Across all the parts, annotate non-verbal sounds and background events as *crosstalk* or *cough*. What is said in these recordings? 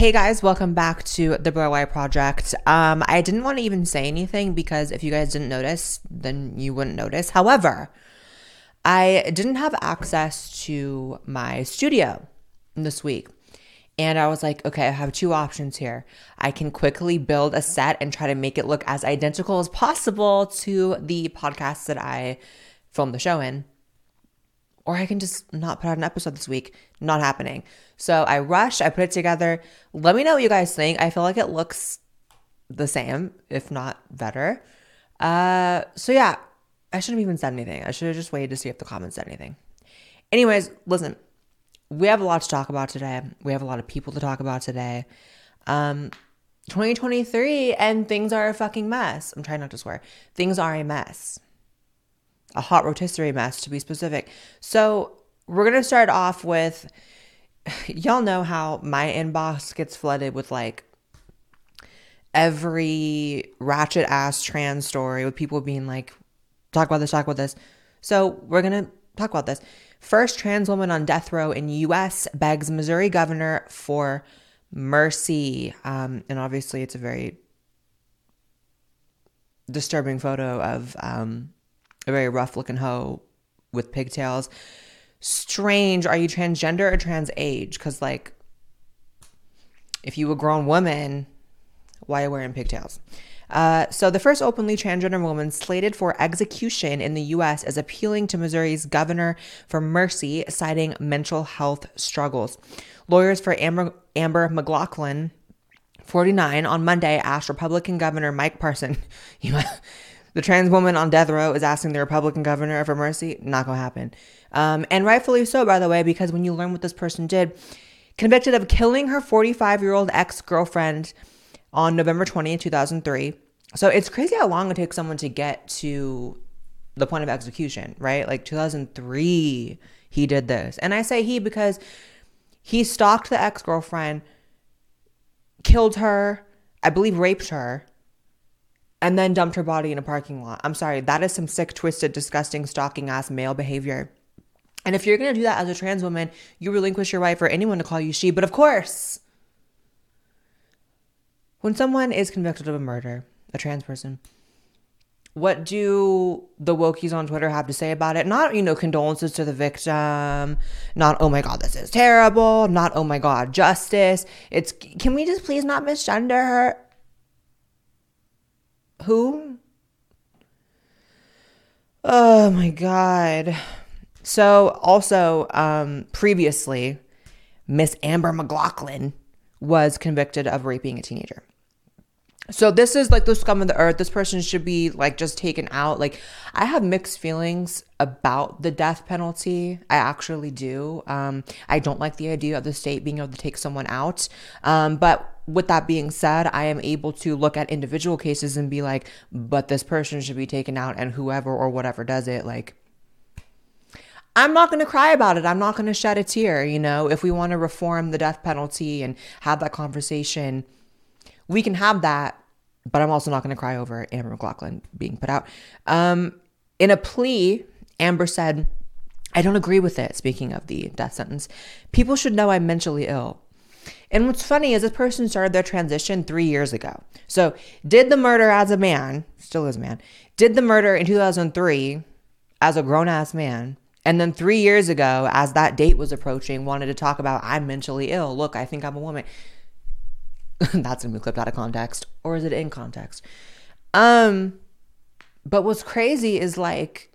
Hey guys, welcome back to the Blaire White Project. Um, I didn't want to even say anything because if you guys didn't notice, then you wouldn't notice. However, I didn't have access to my studio this week. And I was like, okay, I have two options here. I can quickly build a set and try to make it look as identical as possible to the podcast that I filmed the show in. Or I can just not put out an episode this week. Not happening. So I rushed, I put it together. Let me know what you guys think. I feel like it looks the same, if not better. Uh, so yeah, I shouldn't have even said anything. I should have just waited to see if the comments said anything. Anyways, listen, we have a lot to talk about today. We have a lot of people to talk about today. Um, 2023 and things are a fucking mess. I'm trying not to swear. Things are a mess. A hot rotisserie mess to be specific. So, we're going to start off with *sighs* y'all know how my inbox gets flooded with like every ratchet ass trans story with people being like talk about this, talk about this. So, we're going to talk about this. First trans woman on death row in U.S. begs Missouri governor for mercy. Um, and obviously, it's a very disturbing photo of um, a very rough looking hoe with pigtails. Strange. Are you transgender or trans age? Because, like, if you were a grown woman, why are you wearing pigtails? Uh, so, the first openly transgender woman slated for execution in the U.S. is appealing to Missouri's governor for mercy, citing mental health struggles. Lawyers for Amber, Amber McLaughlin, 49, on Monday asked Republican Governor Mike Parson, *laughs* the trans woman on death row is asking the Republican governor for mercy. Not gonna happen. Um, and rightfully so, by the way, because when you learn what this person did, convicted of killing her 45 year old ex girlfriend on November 20th, 2003. So it's crazy how long it takes someone to get to the point of execution, right? Like 2003, he did this. And I say he because he stalked the ex girlfriend, killed her, I believe raped her, and then dumped her body in a parking lot. I'm sorry, that is some sick, twisted, disgusting, stalking ass male behavior. And if you're gonna do that as a trans woman, you relinquish your right for anyone to call you she. But of course, when someone is convicted of a murder, a trans person, what do the wokies on Twitter have to say about it? Not, you know, condolences to the victim, not, oh my God, this is terrible, not, oh my God, justice. It's, can we just please not misgender her? Who? Oh my God. So, also, um, previously, Miss Amber McLaughlin was convicted of raping a teenager. So this is like the scum of the earth. This person should be like just taken out. Like I have mixed feelings about the death penalty. I actually do. Um, I don't like the idea of the state being able to take someone out. Um, but with that being said, I am able to look at individual cases and be like, but this person should be taken out, and whoever or whatever does it, like. I'm not going to cry about it. I'm not going to shed a tear. You know, if we want to reform the death penalty and have that conversation, we can have that but I'm also not going to cry over Amber McLaughlin being put out. Um, in a plea, Amber said, I don't agree with it. Speaking of the death sentence, people should know I'm mentally ill. And what's funny is this person started their transition three years ago. So, did the murder as a man, still is a man, did the murder in 2003 as a grown ass man. And then three years ago, as that date was approaching, wanted to talk about, I'm mentally ill. Look, I think I'm a woman. *laughs* that's gonna be clipped out of context or is it in context? Um but what's crazy is like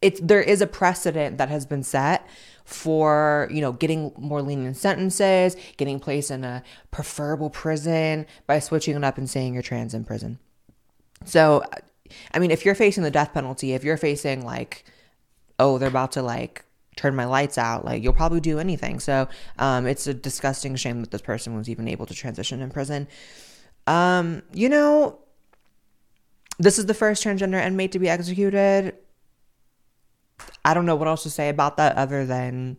it's there is a precedent that has been set for you know getting more lenient sentences getting placed in a preferable prison by switching it up and saying you're trans in prison. So i mean if you're facing the death penalty if you're facing like oh they're about to like turn my lights out like you'll probably do anything. So um, it's a disgusting shame that this person was even able to transition in prison. Um, you know this is the first transgender inmate to be executed. I don't know what else to say about that other than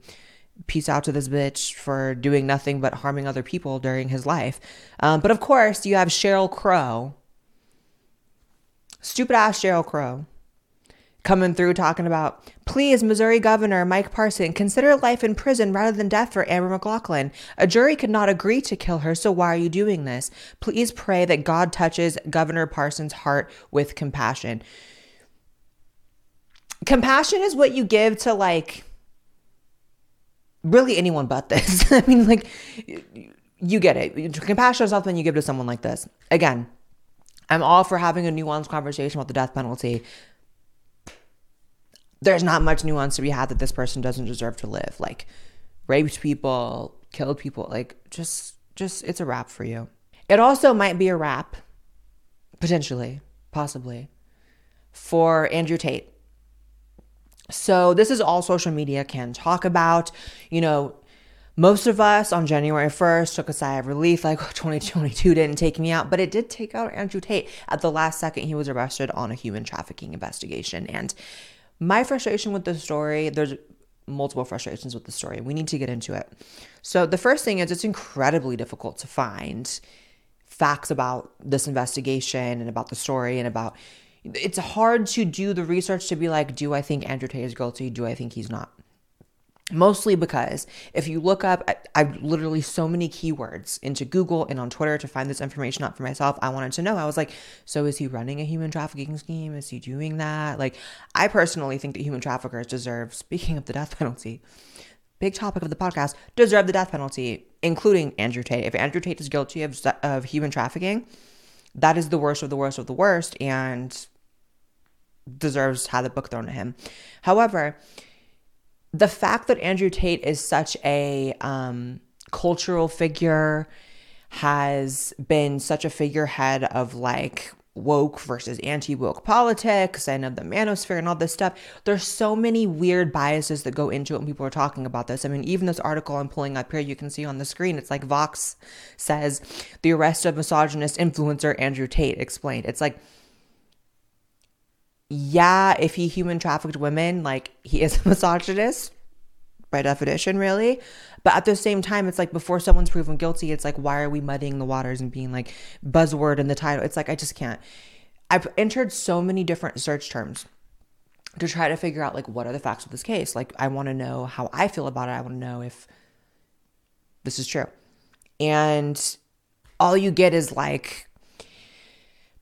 peace out to this bitch for doing nothing but harming other people during his life. Um, but of course you have Sheryl Crow. Stupid ass Sheryl Crow coming through talking about, please, Missouri Governor Mike Parson, consider life in prison rather than death for Amber McLaughlin. A jury could not agree to kill her, so why are you doing this? Please pray that God touches Governor Parson's heart with compassion. Compassion is what you give to like really anyone but this. *laughs* I mean, like, you get it. Compassion is something you give to someone like this. Again, I'm all for having a nuanced conversation about the death penalty there's not much nuance to be had that this person doesn't deserve to live. Like raped people, killed people, like just just it's a wrap for you. It also might be a wrap, potentially, possibly, for Andrew Tate. So this is all social media can talk about. You know, most of us on January 1st took a sigh of relief, like *laughs* 2022 didn't take me out, but it did take out Andrew Tate. At the last second, he was arrested on a human trafficking investigation. And my frustration with the story, there's multiple frustrations with the story. We need to get into it. So, the first thing is it's incredibly difficult to find facts about this investigation and about the story and about it's hard to do the research to be like, do I think Andrew Tate is guilty? Do I think he's not? Mostly because if you look up, I, I literally so many keywords into Google and on Twitter to find this information out for myself. I wanted to know. I was like, so is he running a human trafficking scheme? Is he doing that? Like, I personally think that human traffickers deserve, speaking of the death penalty, big topic of the podcast, deserve the death penalty, including Andrew Tate. If Andrew Tate is guilty of, of human trafficking, that is the worst of the worst of the worst and deserves to have the book thrown at him. However, the fact that Andrew Tate is such a um, cultural figure, has been such a figurehead of like woke versus anti woke politics and of the manosphere and all this stuff. There's so many weird biases that go into it when people are talking about this. I mean, even this article I'm pulling up here, you can see on the screen, it's like Vox says the arrest of misogynist influencer Andrew Tate explained. It's like, yeah, if he human trafficked women, like he is a *laughs* misogynist by definition, really. But at the same time, it's like before someone's proven guilty, it's like, why are we muddying the waters and being like buzzword in the title? It's like, I just can't. I've entered so many different search terms to try to figure out like what are the facts of this case. Like, I want to know how I feel about it. I want to know if this is true. And all you get is like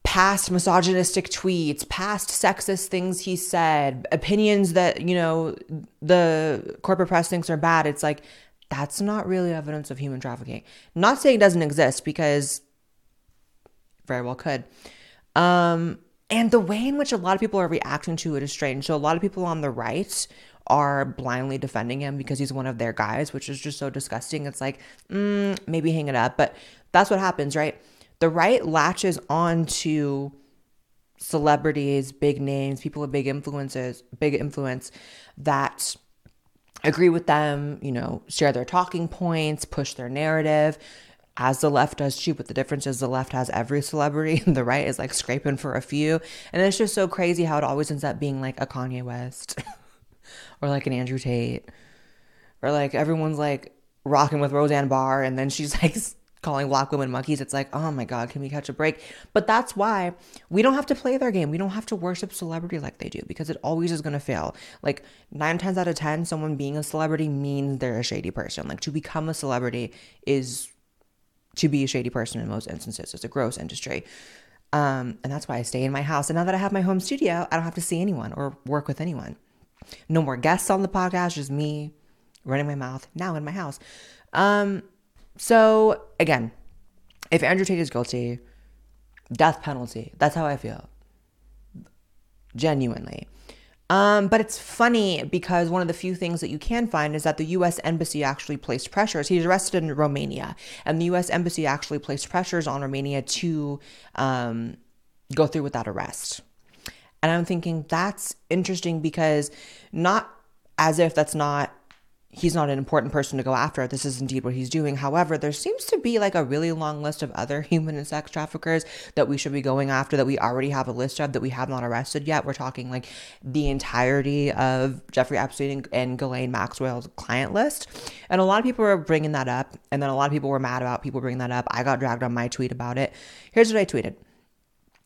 past misogynistic tweets, past sexist things he said, opinions that, you know, the corporate press thinks are bad. It's like, that's not really evidence of human trafficking. not saying it doesn't exist because very well could. Um, and the way in which a lot of people are reacting to it is strange. So a lot of people on the right are blindly defending him because he's one of their guys, which is just so disgusting. It's like, mm, maybe hang it up. But that's what happens, right? The right latches on to celebrities, big names, people with big influences, big influence that agree with them, you know, share their talking points, push their narrative, as the left does too. But the difference is the left has every celebrity, and *laughs* the right is like scraping for a few. And it's just so crazy how it always ends up being like a Kanye West *laughs* or like an Andrew Tate or like everyone's like rocking with Roseanne Barr, and then she's *laughs* like calling black women monkeys, it's like, oh my God, can we catch a break? But that's why we don't have to play their game. We don't have to worship celebrity like they do because it always is going to fail. Like nine times out of 10, someone being a celebrity means they're a shady person. Like to become a celebrity is to be a shady person in most instances. It's a gross industry. Um, and that's why I stay in my house. And now that I have my home studio, I don't have to see anyone or work with anyone. No more guests on the podcast, just me running my mouth now in my house. Um, so again, if Andrew Tate is guilty, death penalty. That's how I feel. Genuinely. Um, but it's funny because one of the few things that you can find is that the U.S. Embassy actually placed pressures. He's arrested in Romania, and the U.S. Embassy actually placed pressures on Romania to um, go through with that arrest. And I'm thinking that's interesting because not as if that's not he's not an important person to go after. This is indeed what he's doing. However, there seems to be like a really long list of other *laughs* human and sex traffickers that we should be going after that we already have a list of that we have not arrested yet. We're talking like the entirety of Jeffrey Epstein and Ghislaine Maxwell's client list. And a lot of people were bringing that up. And then a lot of people were mad about people bringing that up. I got dragged on my tweet about it. Here's what I tweeted.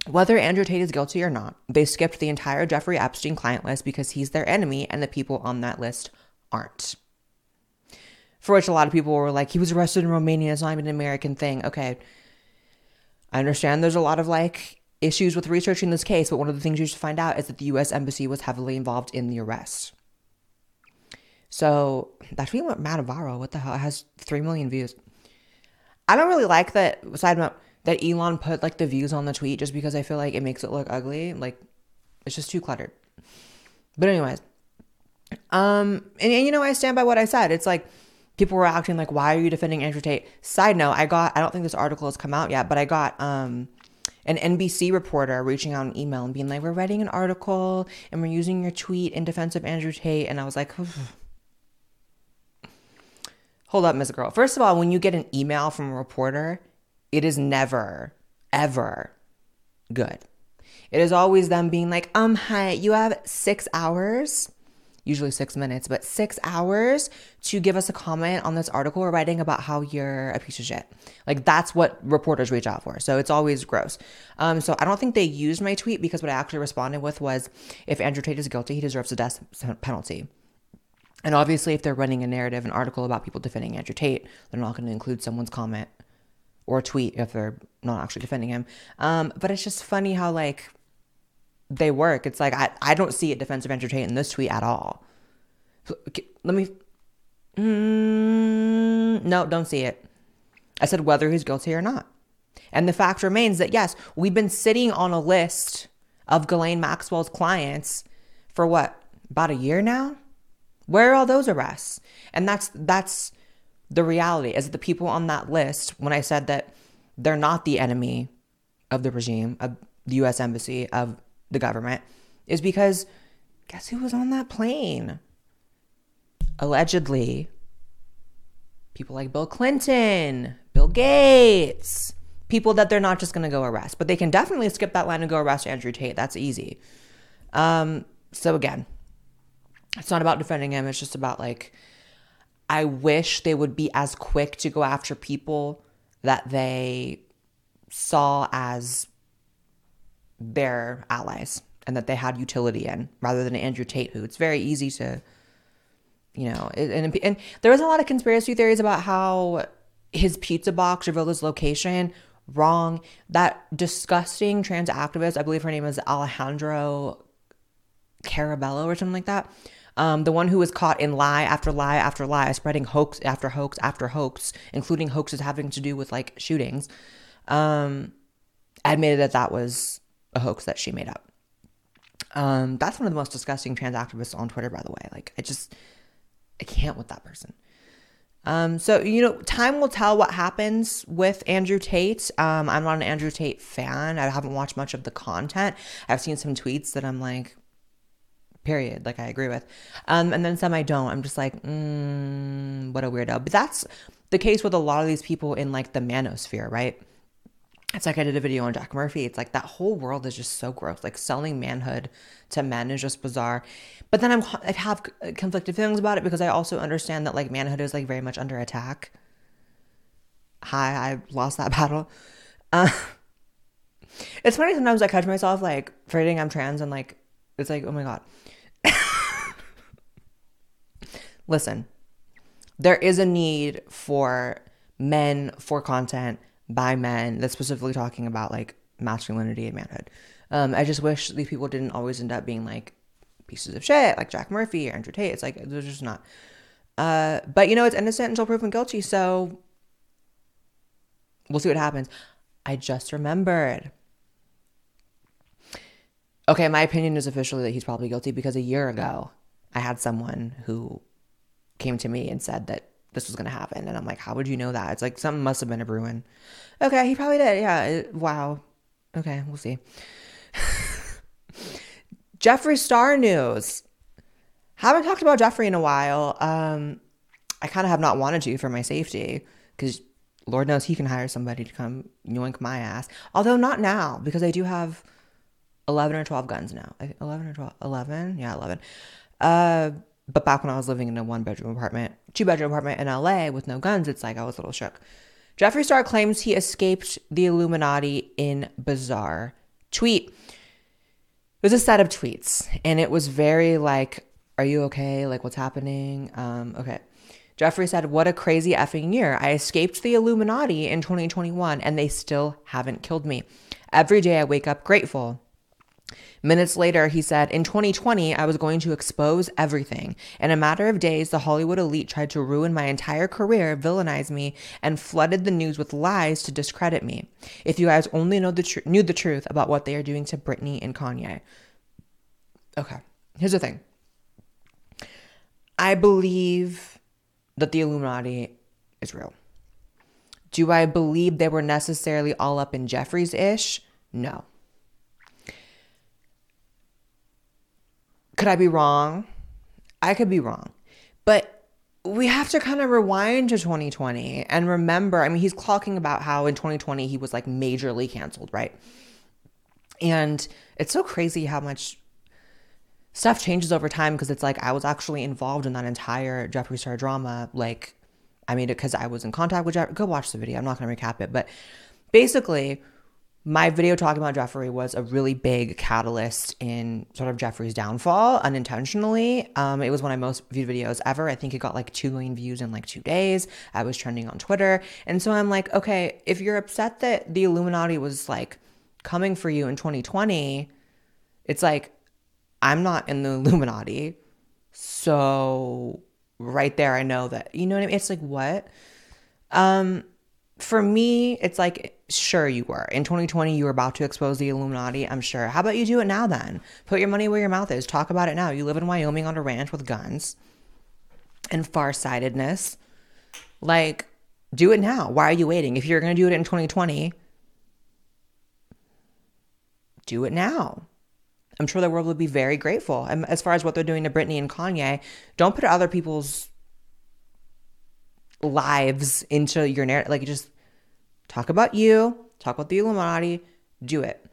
Whether Andrew Tate is guilty or not, they skipped the entire Jeffrey Epstein client list because he's their enemy and the people on that list aren't. For which a lot of people were like, he was arrested in Romania, it's not even an American thing. Okay. I understand there's a lot of like issues with researching this case, but one of the things you should find out is that the US Embassy was heavily involved in the arrest. So that tweet went mad viral. What the hell? It has 3 million views. I don't really like that side note that Elon put like the views on the tweet just because I feel like it makes it look ugly. Like it's just too cluttered. But anyways, um, and, and you know I stand by what I said. It's like people were acting like, why are you defending Andrew Tate? Side note, I got I don't think this article has come out yet, but I got um an NBC reporter reaching out an email and being like, we're writing an article and we're using your tweet in defense of Andrew Tate, and I was like. Hold up, Miss Girl. First of all, when you get an email from a reporter, it is never, ever good. It is always them being like, um, hi, you have six hours, usually six minutes, but six hours to give us a comment on this article we're writing about how you're a piece of shit. Like that's what reporters reach out for. So it's always gross. Um, so I don't think they used my tweet because what I actually responded with was if Andrew Tate is guilty, he deserves a death penalty. And obviously, if they're running a narrative, an article about people defending Andrew Tate, they're not going to include someone's comment or tweet if they're not actually defending him. Um, but it's just funny how like they work. It's like I, I don't see a defensive Andrew in this tweet at all. Let me. Mm, no, don't see it. I said whether he's guilty or not. And the fact remains that yes, we've been sitting on a list of Ghislaine Maxwell's clients for what about a year now. Where are all those arrests? And that's that's the reality is that the people on that list, when I said that they're not the enemy of the regime, of the US Embassy, of the government, is because guess who was on that plane? Allegedly, people like Bill Clinton, Bill Gates, people that they're not just going to go arrest, but they can definitely skip that line and go arrest Andrew Tate. That's easy. Um, so again, it's not about defending him. It's just about like I wish they would be as quick to go after people that they saw as their allies and that they had utility in rather than Andrew Tate, who it's very easy to, you know, and, and there was a lot of conspiracy theories about how his pizza box revealed his location. Wrong. That disgusting trans activist, I believe her name is Alejandra Caraballo or something like that um, the one who was caught in lie after lie after lie, spreading hoax after hoax after hoax, including hoaxes having to do with like shootings, um, admitted that that was a hoax that she made up. Um, that's one of the most disgusting trans activists on Twitter, by the way. Like, I just, I can't with that person. Um, so you know, time will tell what happens with Andrew Tate. Um, I'm not an Andrew Tate fan. I haven't watched much of the content. I've seen some tweets that I'm like, period. Like I agree with. Um, and then some I don't. I'm just like, mm, what a weirdo. But that's the case with a lot of these people in like the manosphere, right? It's like I did a video on Jack Murphy. It's like that whole world is just so gross. Like selling manhood to men is just bizarre. But then I'm I have conflicted feelings about it because I also understand that like manhood is like very much under attack. Hi, I lost that *laughs* battle. Uh, it's funny sometimes I catch myself like forgetting I'm trans and like it's like oh my god *laughs* Listen, there is a need for men for content by men that's specifically talking about like masculinity and manhood. Um, I just wish these people didn't always end up being like pieces of shit, like Jack Murphy or Andrew Tate. It's like they're just not. Uh, but you know, it's innocent until proven guilty. So we'll see what happens. I just remembered. Okay, my opinion is officially that he's probably guilty because a year ago I had someone who came to me and said that this was going to happen. And I'm like, how would you know that? It's like something must have been a Bruin. Okay, he probably did. Yeah. It, wow. Okay, we'll see. *laughs* Jeffree Star news. Haven't talked about Jeffree in a while. Um, I kind of have not wanted to for my safety because Lord knows he can hire somebody to come yoink my ass. Although not now because I do have 11 or 12 guns now. 11 or 12? 11? Yeah, 11. Uh, but back when I was living in a one bedroom apartment, two bedroom apartment in LA with no guns, it's like I was a little shook. Jeffree Star claims he escaped the Illuminati in bizarre tweet. It was a set of tweets, and it was very like, "Are you okay? Like, what's happening?" Um, okay. Jeffree said, What a crazy effing year. I escaped the Illuminati in 2021 and they still haven't killed me. Every day I wake up grateful. Minutes later, he said, In 2020, I was going to expose everything. In a matter of days, the Hollywood elite tried to ruin my entire career, villainize me, and flooded the news with lies to discredit me. If you guys only know the tr- knew the truth about what they are doing to Britney and Kanye. Okay, here's the thing I believe that the Illuminati is real. Do I believe they were necessarily all up in Jeffree's ish? No. Could I be wrong? I could be wrong. But we have to kind of rewind to 2020 and remember I mean, he's talking about how in 2020 he was like majorly canceled, right? And it's so crazy how much stuff changes over time because it's like I was actually involved in that entire Jeffree Star drama. Like, I mean, because I was in contact with Jeffree. Go watch the video. I'm not going to recap it, but basically, my video talking about Jeffree was a really big catalyst in sort of Jeffree's downfall unintentionally. Um, it was one of my most viewed videos ever. I think it got like 2 million views in like two days. I was trending on Twitter. And so I'm like, okay, if you're upset that the Illuminati was like coming for you in 2020, it's like, I'm not in the Illuminati. So right there, I know that, you know what I mean? It's like, what? Um, for me, it's like, sure, you were. In 2020, you were about to expose the Illuminati, I'm sure. How about you do it now then? Put your money where your mouth is. Talk about it now. You live in Wyoming on a ranch with guns and farsightedness. Like, do it now. Why are you waiting? If you're going to do it in 2020, do it now. I'm sure the world would be very grateful. And as far as what they're doing to Britney and Kanye, don't put other people's lives into your narrative. Like, just talk about you, talk about the Illuminati, do it.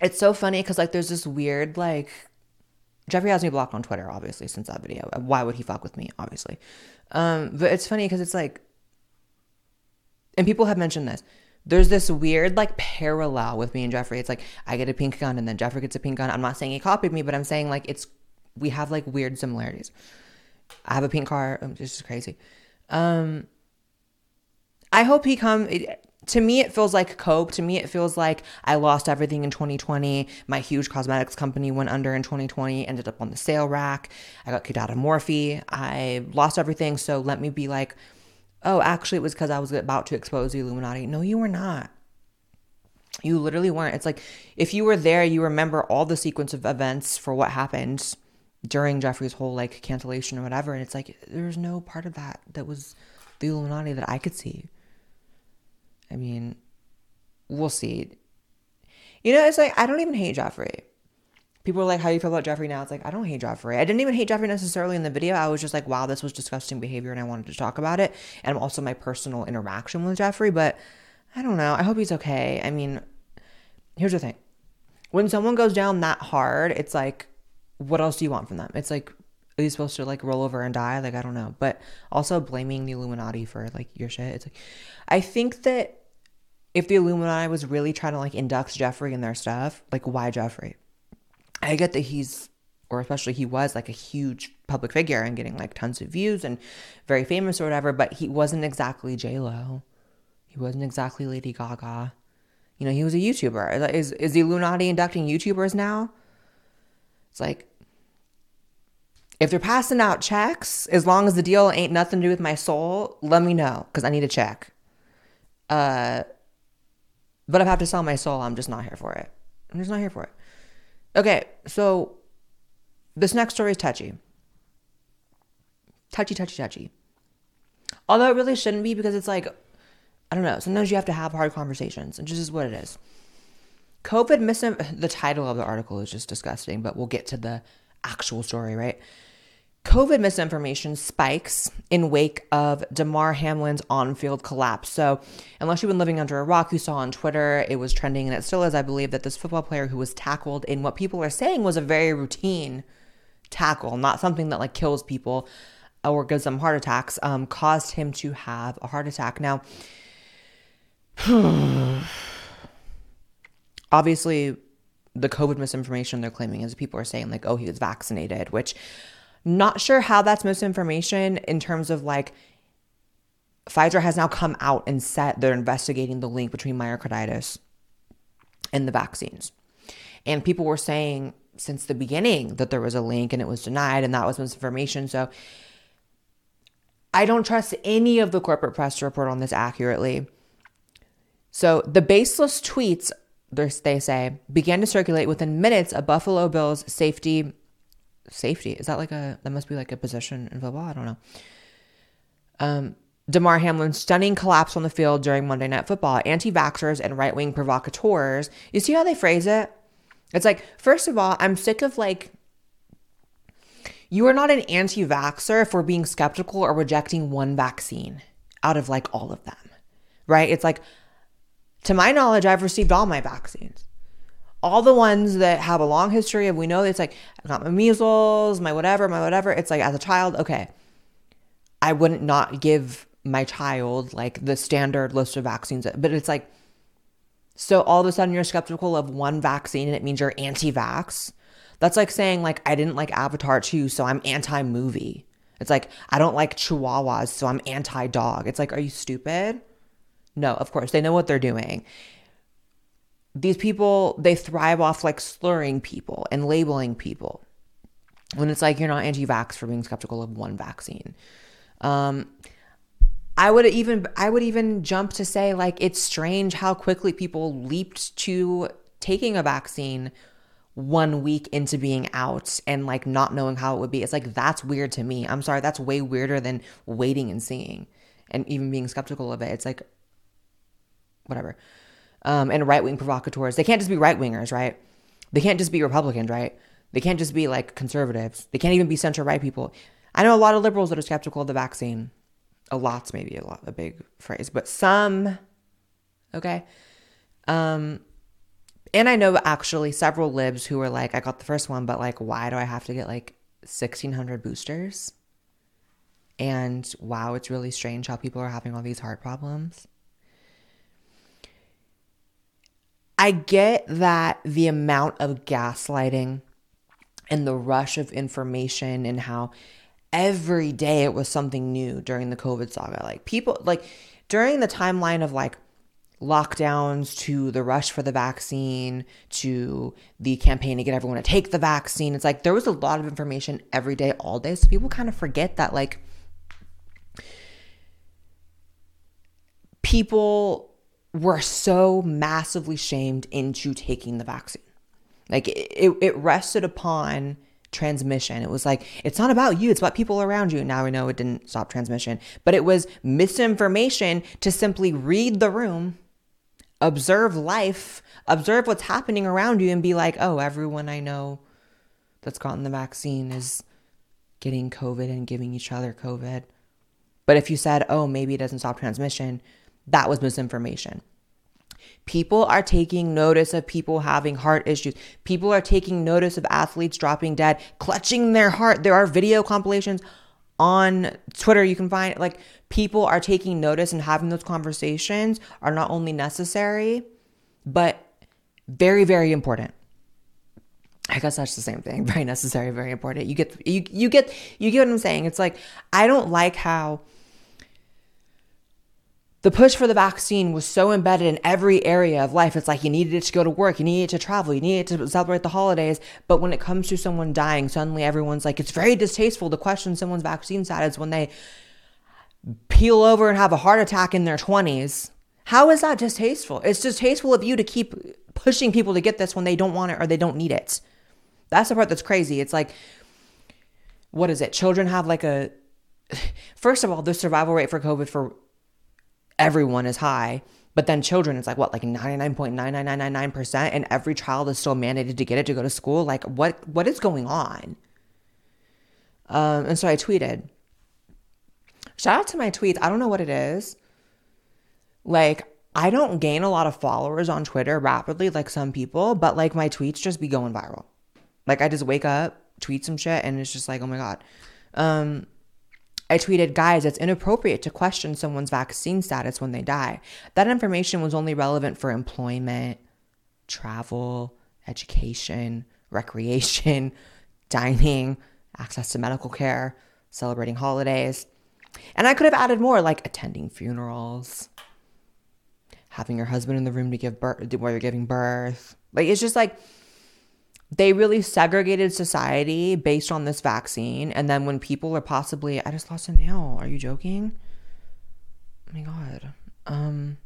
It's so funny because, like, there's this weird, like, Jeffree has me blocked on Twitter, obviously, since that video. Why would he fuck with me, obviously? Um, but it's funny because it's like, and people have mentioned this there's this weird like parallel with me and Jeffree. It's like I get a pink gun and then Jeffree gets a pink gun. I'm not saying he copied me, but I'm saying like it's we have like weird similarities. I have a pink car. Um, this is crazy. Um, I hope he come. To me, it feels like cope. To me, it feels like I lost everything in 2020. My huge cosmetics company went under in 2020, ended up on the sale rack. I got kicked out of Morphe. I lost everything. So let me be like, oh, actually, it was because I was about to expose the Illuminati. No, you were not. You literally weren't. It's like if you were there, you remember all the sequence of events for what happened during Jeffree's whole like cancellation or whatever. And it's like there's no part of that that was the Illuminati that I could see. I mean, we'll see. You know, it's like I don't even hate Jeffree people are like, how do you feel about Jeffree now? It's like, I don't hate Jeffree. I didn't even hate Jeffree necessarily in the video. I was just like, wow, this was disgusting behavior and I wanted to talk about it. And also my personal interaction with Jeffree. But I don't know. I hope he's okay. I mean, here's the thing when someone goes down that hard, it's like, what else do you want from them? It's like, are you supposed to like roll over and die? Like, I don't know. But also blaming the Illuminati for like your shit. It's like, I think that if the Illuminati was really trying to like induct Jeffree in their stuff, like, why Jeffree? I get that he's, or especially he was like a huge public figure and getting like tons of views and very famous or whatever, but he wasn't exactly J Lo. He wasn't exactly Lady Gaga. You know, he was a YouTuber. Is is the Illuminati inducting YouTubers now? It's like if they're passing out checks, as long as the deal ain't nothing to do with my soul, let me know because I need a check. Uh, but I have to sell my soul, I'm just not here for it. I'm just not here for it. Okay, so this next story is touchy. Touchy, touchy, touchy. Although it really shouldn't be because it's like, I don't know, sometimes you have to have hard conversations, and just is what it is. COVID misin the title of the article is just disgusting, but we'll get to the actual story, right? COVID misinformation spikes in wake of Damar Hamlin's on-field collapse. So, unless you've been living under a rock, you saw on Twitter it was trending, and it still is, I believe, that this football player who was tackled in what people are saying was a very routine tackle, not something that like kills people or gives them heart attacks, um, caused him to have a heart attack. Now, *sighs* obviously the COVID misinformation they're claiming is people are saying like, oh, he was vaccinated, which not sure how that's misinformation in terms of like Pfizer has now come out and said they're investigating the link between myocarditis and the vaccines. And people were saying since the beginning that there was a link and it was denied and that was misinformation. So I don't trust any of the corporate press to report on this accurately. So the baseless tweets, they say, began to circulate within minutes of Buffalo Bills safety. Safety is that like a that must be like a position in football? I don't know. Um, Damar Hamlin's stunning collapse on the field during Monday Night Football. Anti vaxxers and right wing provocateurs. You see how they phrase it? It's like, first of all, I'm sick of like, you are not an anti vaxxer if we're being skeptical or rejecting one vaccine out of like all of them, right? It's like, to my knowledge, I've received all my vaccines. All the ones that have a long history of, we know it's like, I got my measles, my whatever, my whatever. It's like, as a child, okay, I wouldn't not give my child like the standard list of vaccines, but it's like, so all of a sudden you're skeptical of one vaccine and it means you're anti vax. That's like saying, like, I didn't like Avatar 2, so I'm anti movie. It's like, I don't like chihuahuas, so I'm anti dog. It's like, are you stupid? No, of course, they know what they're doing. These people, they thrive off like slurring people and labeling people. When it's like you're not anti vax for being skeptical of one vaccine. Um, I would even I would even jump to say like it's strange how quickly people leaped to taking a vaccine one week into being out and like not knowing how it would be. It's like that's weird to me. I'm sorry, that's way weirder than waiting and seeing and even being skeptical of it. It's like whatever. Um, and right wing provocateurs, they can't just be right wingers, right? They can't just be Republicans, right? They can't just be like conservatives. They can't even be center right people. I know a lot of liberals that are skeptical of the vaccine a lot's maybe a lot a big phrase, but some okay. Um and I know actually several libs who were like, I got the first one, but like, why do I have to get like 1600 boosters? And wow, it's really strange how people are having all these heart problems. I get that the amount of gaslighting and the rush of information and how every day it was something new during the COVID saga. Like people, like during the timeline of like lockdowns to the rush for the vaccine to the campaign to get everyone to take the vaccine, it's like there was a lot of information every day, all day. So people kind of forget that like people were so massively shamed into taking the vaccine. Like it, it rested upon transmission. It was like, it's not about you, it's about people around you. Now we know it didn't stop transmission, but it was misinformation to simply read the room, observe life, observe what's happening around you, and be like, oh, everyone I know that's gotten the vaccine is getting COVID and giving each other COVID. But if you said, oh, maybe it doesn't stop transmission, that was misinformation. People are taking notice of people having heart issues. People are taking notice of athletes dropping dead, clutching their heart. There are video compilations on Twitter you can find like people are taking notice and having those conversations are not only necessary but very very important. I guess that's the same thing. *laughs* Very necessary, very important. You get you you get you get what I'm saying. It's like I don't like how the push for the vaccine was so embedded in every area of life. It's like you needed it to go to work, you needed it to travel, you needed to celebrate the holidays. But when it comes to someone dying, suddenly everyone's like, it's very distasteful to question someone's vaccine status when they peel over and have a heart attack in their 20s. How is that distasteful? It's distasteful of you to keep pushing people to get this when they don't want it or they don't need it. That's the part that's crazy. It's like, what is it? Children have like a, *sighs* first of all, the survival rate for COVID for everyone is high. But then children, it's like what, like 99.99999%, and every child is still mandated to get it to go to school. Like, what what is going on? Um, and so I tweeted. Shout out to my tweets. I don't know what it is. Like, I don't gain a lot of followers on Twitter rapidly like some people, but like my tweets just be going viral. Like I just wake up, tweet some shit, and it's just like, oh my God. Um, I tweeted, guys, it's inappropriate to question someone's vaccine status when they die. That information was only relevant for employment, travel, education, recreation, *laughs* dining, access to medical care, celebrating holidays. And I could have added more like attending funerals, having your husband in the room to give birth while you're giving birth. Like it's just like they really segregated society based on this vaccine. And then when people are possibly, I just lost a nail. Are you joking? Oh my God. Um,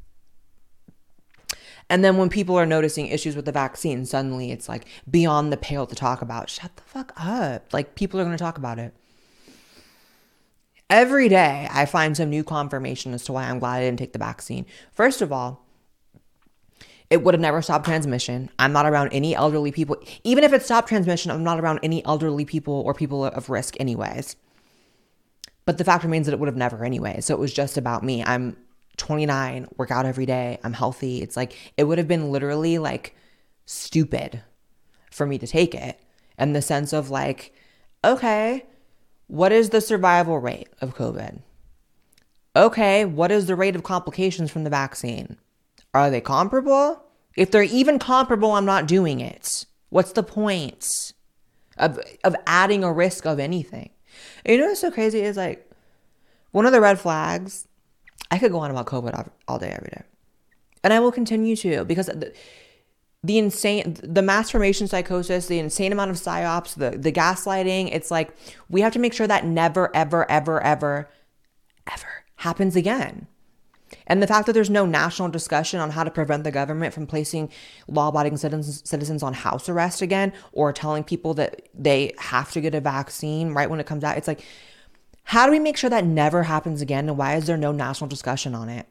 and then when people are noticing issues with the vaccine, suddenly it's like beyond the pale to talk about. Shut the fuck up. Like people are going to talk about it. Every day I find some new confirmation as to why I'm glad I didn't take the vaccine. First of all, it would have never stopped transmission. I'm not around any elderly people. Even if it stopped transmission, I'm not around any elderly people or people of risk, anyways. But the fact remains that it would have never, anyway. So it was just about me. I'm 29, work out every day, I'm healthy. It's like, it would have been literally like stupid for me to take it. And the sense of like, okay, what is the survival rate of COVID? Okay, what is the rate of complications from the vaccine? Are they comparable? If they're even comparable, I'm not doing it. What's the point of of adding a risk of anything? And you know what's so crazy is like one of the red flags. I could go on about COVID all day, every day, and I will continue to because the, the insane, the mass formation psychosis, the insane amount of psyops, the the gaslighting. It's like we have to make sure that never, ever, ever, ever, ever happens again. And the fact that there's no national discussion on how to prevent the government from placing law abiding citizens, citizens on house arrest again or telling people that they have to get a vaccine right when it comes out. It's like, how do we make sure that never happens again? And why is there no national discussion on it?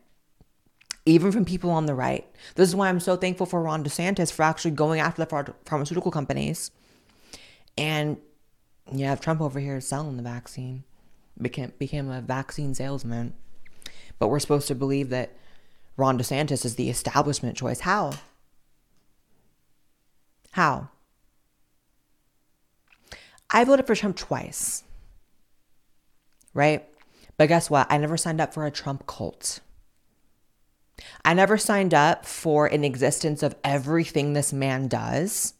Even from people on the right. This is why I'm so thankful for Ron DeSantis for actually going after the pharmaceutical companies. And you have Trump over here selling the vaccine, became, became a vaccine salesman. But we're supposed to believe that Ron DeSantis is the establishment choice. How? How? I voted for Trump twice. Right? But guess what? I never signed up for a Trump cult. I never signed up for an existence of everything this man does.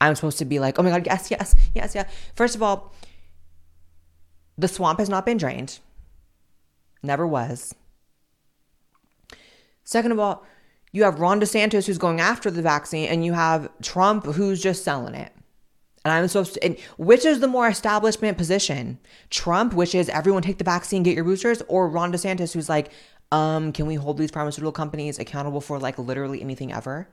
I'm supposed to be like, oh my God, yes, yes, yes, yeah. First of all, the swamp has not been drained, never was. Second of all, you have Ron DeSantis who's going after the vaccine, and you have Trump who's just selling it. And I'm supposed to, and which is the more establishment position? Trump, which is everyone take the vaccine, get your boosters, or Ron DeSantis, who's like, um, can we hold these pharmaceutical companies accountable for like literally anything ever?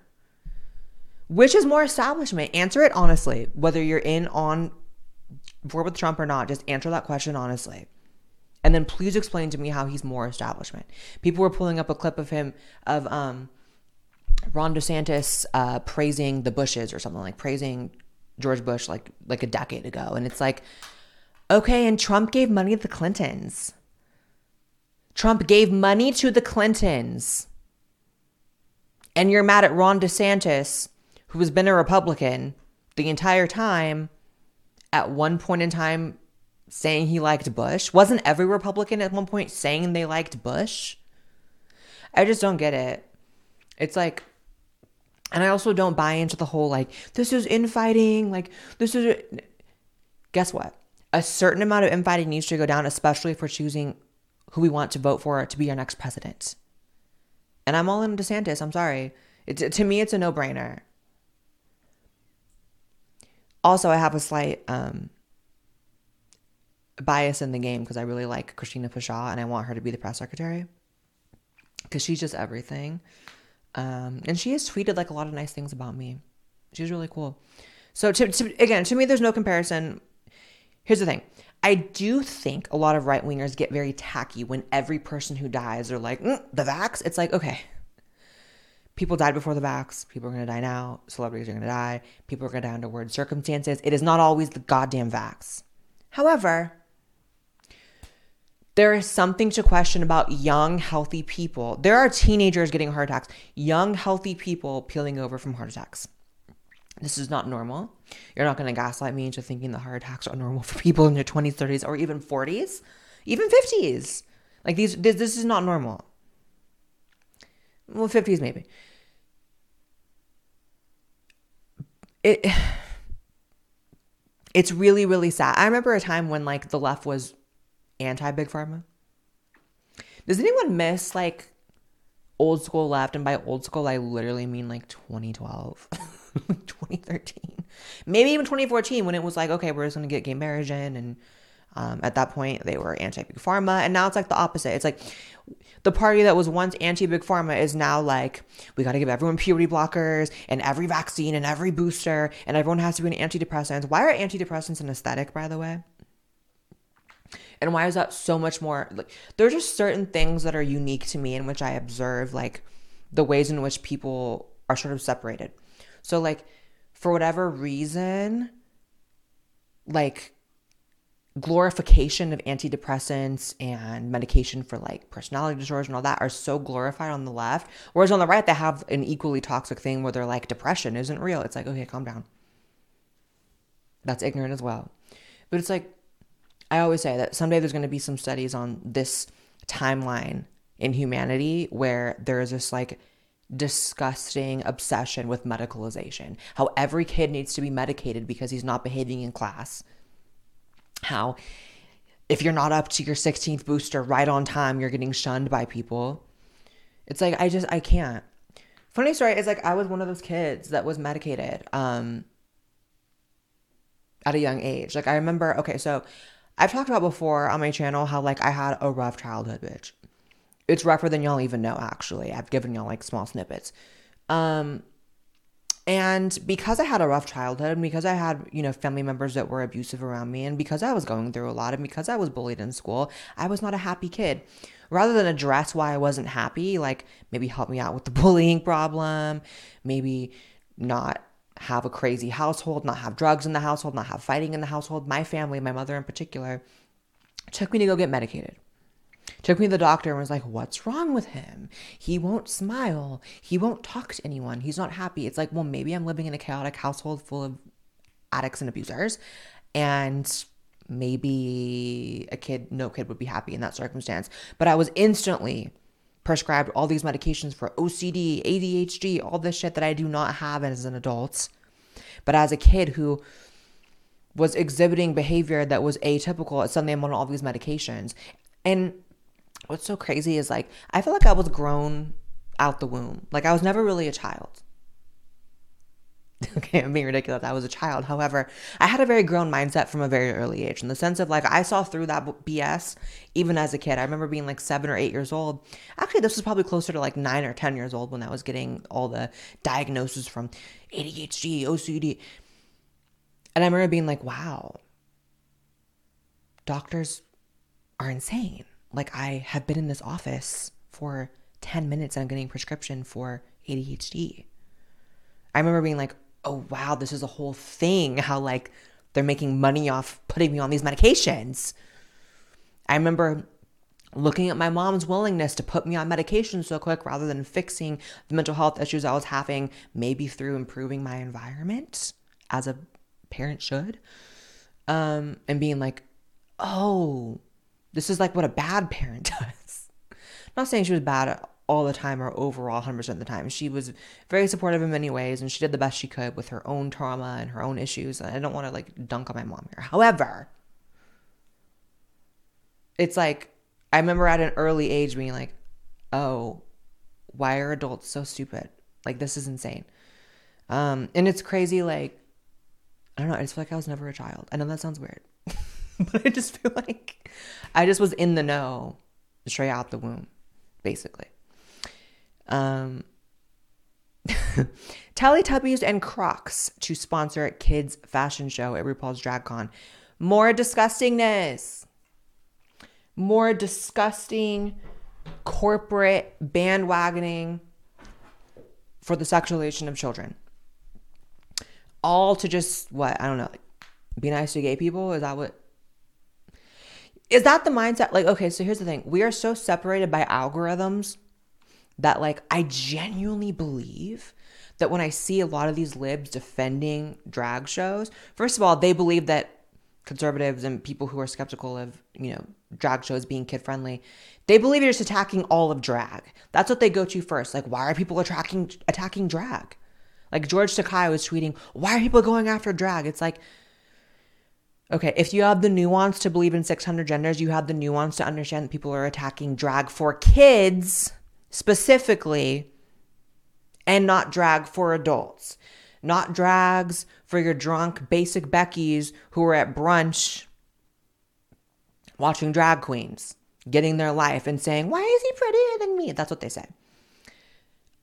Which is more establishment? Answer it honestly. Whether you're in on board with Trump or not, just answer that question honestly. And then please explain to me how he's more establishment. People were pulling up a clip of him of um, Ron DeSantis uh, praising the Bushes or something like praising George Bush like like a decade ago, and it's like, okay, and Trump gave money to the Clintons. Trump gave money to the Clintons, and you're mad at Ron DeSantis, who has been a Republican the entire time. At one point in time, saying he liked Bush? Wasn't every Republican at one point saying they liked Bush? I just don't get it. It's like, and I also don't buy into the whole like, this is infighting, like, this is. Guess what? A certain amount of infighting needs to go down, especially if we're choosing who we want to vote for to be our next president. And I'm all in DeSantis. I'm sorry. It, to me, it's a no brainer. Also, I have a slight um, bias in the game because I really like Christina Pushaw and I want her to be the press secretary because she's just everything. Um, and she has tweeted like a lot of nice things about me. She's really cool. So to, to, again, to me, there's no comparison. Here's the thing. I do think a lot of right wingers get very tacky when every person who dies are like, mm, the vax. It's like, okay, people died before the vax. People are going to die now. Celebrities are going to die. People are going to die under weird circumstances. It is not always the goddamn vax. However, there is something to question about young, healthy people. There are teenagers getting heart attacks, young, healthy people peeling over from heart attacks. This is not normal. You're not going to gaslight me into thinking the heart attacks are normal for people in their 20s, 30s, or even 40s, even 50s. Like these, this, this is not normal. Well, 50s maybe. it *sighs* it's really really sad. I remember a time when like the left was anti big pharma. Does anyone miss like old school left? And by old school, I literally mean like 2012, *laughs* 2013, maybe even 2014 when it was like, okay, we're just gonna get gay marriage in. And um, at that point, they were anti big pharma. And now it's like the opposite. It's like the party that was once anti big pharma is now like, we got to give everyone puberty blockers and every vaccine and every booster, and everyone has to be an antidepressant. Why are antidepressants an aesthetic, by the way? And why is that so much more like there's just certain things that are unique to me in which I observe like the ways in which people are sort of separated. So like for whatever reason, like glorification of antidepressants and medication for like personality disorders and all that are so glorified on the left. Whereas on the right, they have an equally toxic thing where they're like, depression isn't real. It's like, okay, calm down. That's ignorant as well. But it's like, I always say that someday there's going to be some studies on this timeline in humanity where there is this like disgusting obsession with medicalization. How every kid needs to be medicated because he's not behaving in class. How if you're not up to your 16th booster right on time, you're getting shunned by people. It's like I just I can't. Funny story is like I was one of those kids that was medicated um at a young age. Like I remember okay, so I've talked about before on my channel how like I had a rough childhood, bitch. It's rougher than y'all even know, actually. I've given y'all like small snippets. Um, and because I had a rough childhood, and because I had, you know, family members that were abusive around me, and because I was going through a lot, and because I was bullied in school, I was not a happy kid. Rather than address why I wasn't happy, like maybe help me out with the *laughs* bullying problem, maybe not have a crazy household, not have drugs in the household, not have fighting in the household. My family, my mother in particular, took me to go get medicated. Took me to the doctor and was like, What's wrong with him? He won't smile. He won't talk to anyone. He's not happy. It's like, Well, maybe I'm living in a chaotic household full of addicts and abusers. And maybe a kid, no kid would be happy in that circumstance. But I was instantly prescribed all these medications for OCD, ADHD, all this shit that I do not have as an adult. But as a kid who was exhibiting behavior that was atypical, suddenly I'm on all these medications. And what's so crazy is like, I feel like I was grown out the womb. Like, I was never really a child. *laughs* okay, I'm being ridiculous. I was a child. However, I had a very grown mindset from a very early age in the sense of like I saw through that BS even as a kid. I remember being like seven or eight years old. Actually, this was probably closer to like nine or 10 years old when I was getting all the diagnoses from ADHD, OCD. And I remember being like, wow, doctors are insane. Like, I have been in this office for 10 minutes and I'm getting a prescription for ADHD. I remember being like, oh wow, this is a whole thing. How like they're making money off putting me on these medications. I remember looking at my mom's willingness to put me on medication so quick rather than fixing the mental health issues I was having, maybe through improving my environment as a parent should. Um, and being like, oh, this is like what a bad parent *laughs* does. not saying she was bad all the time or overall 100% of the time. She was very supportive in many ways and she did the best she could with her own trauma and her own issues. I don't want to like dunk on my mom here. However, it's like I remember at an early age being like, "Oh, why are adults so stupid? Like this is insane." Um and it's crazy like I don't know, I just feel like I was never a child. I know that sounds weird. *laughs* but I just feel like I just was in the know straight out the womb, basically. Um, *laughs* Teletubbies and Crocs to sponsor a kids' fashion show at RuPaul's Drag Con. More disgustingness. More disgusting corporate bandwagoning for the sexualization of children. All to just what? I don't know. Like, be nice to gay people? Is that what? Is that the mindset? Like, okay, so here's the thing. We are so separated by algorithms that like I genuinely believe that when I see a lot of these libs defending drag shows, first of all, they believe that conservatives and people who are skeptical of, you know, drag shows being kid friendly, they believe you're just attacking all of drag. That's what they go to first. Like, why are people attacking attacking drag? Like George Takei was tweeting, why are people going after drag? It's like, okay, if you have the nuance to believe in 600 genders, you have the nuance to understand that people are attacking drag for kids specifically and not drag for adults. Not drags for your drunk basic Beckies who are at brunch watching drag queens, getting their life and saying, Why is he prettier than me? That's what they say.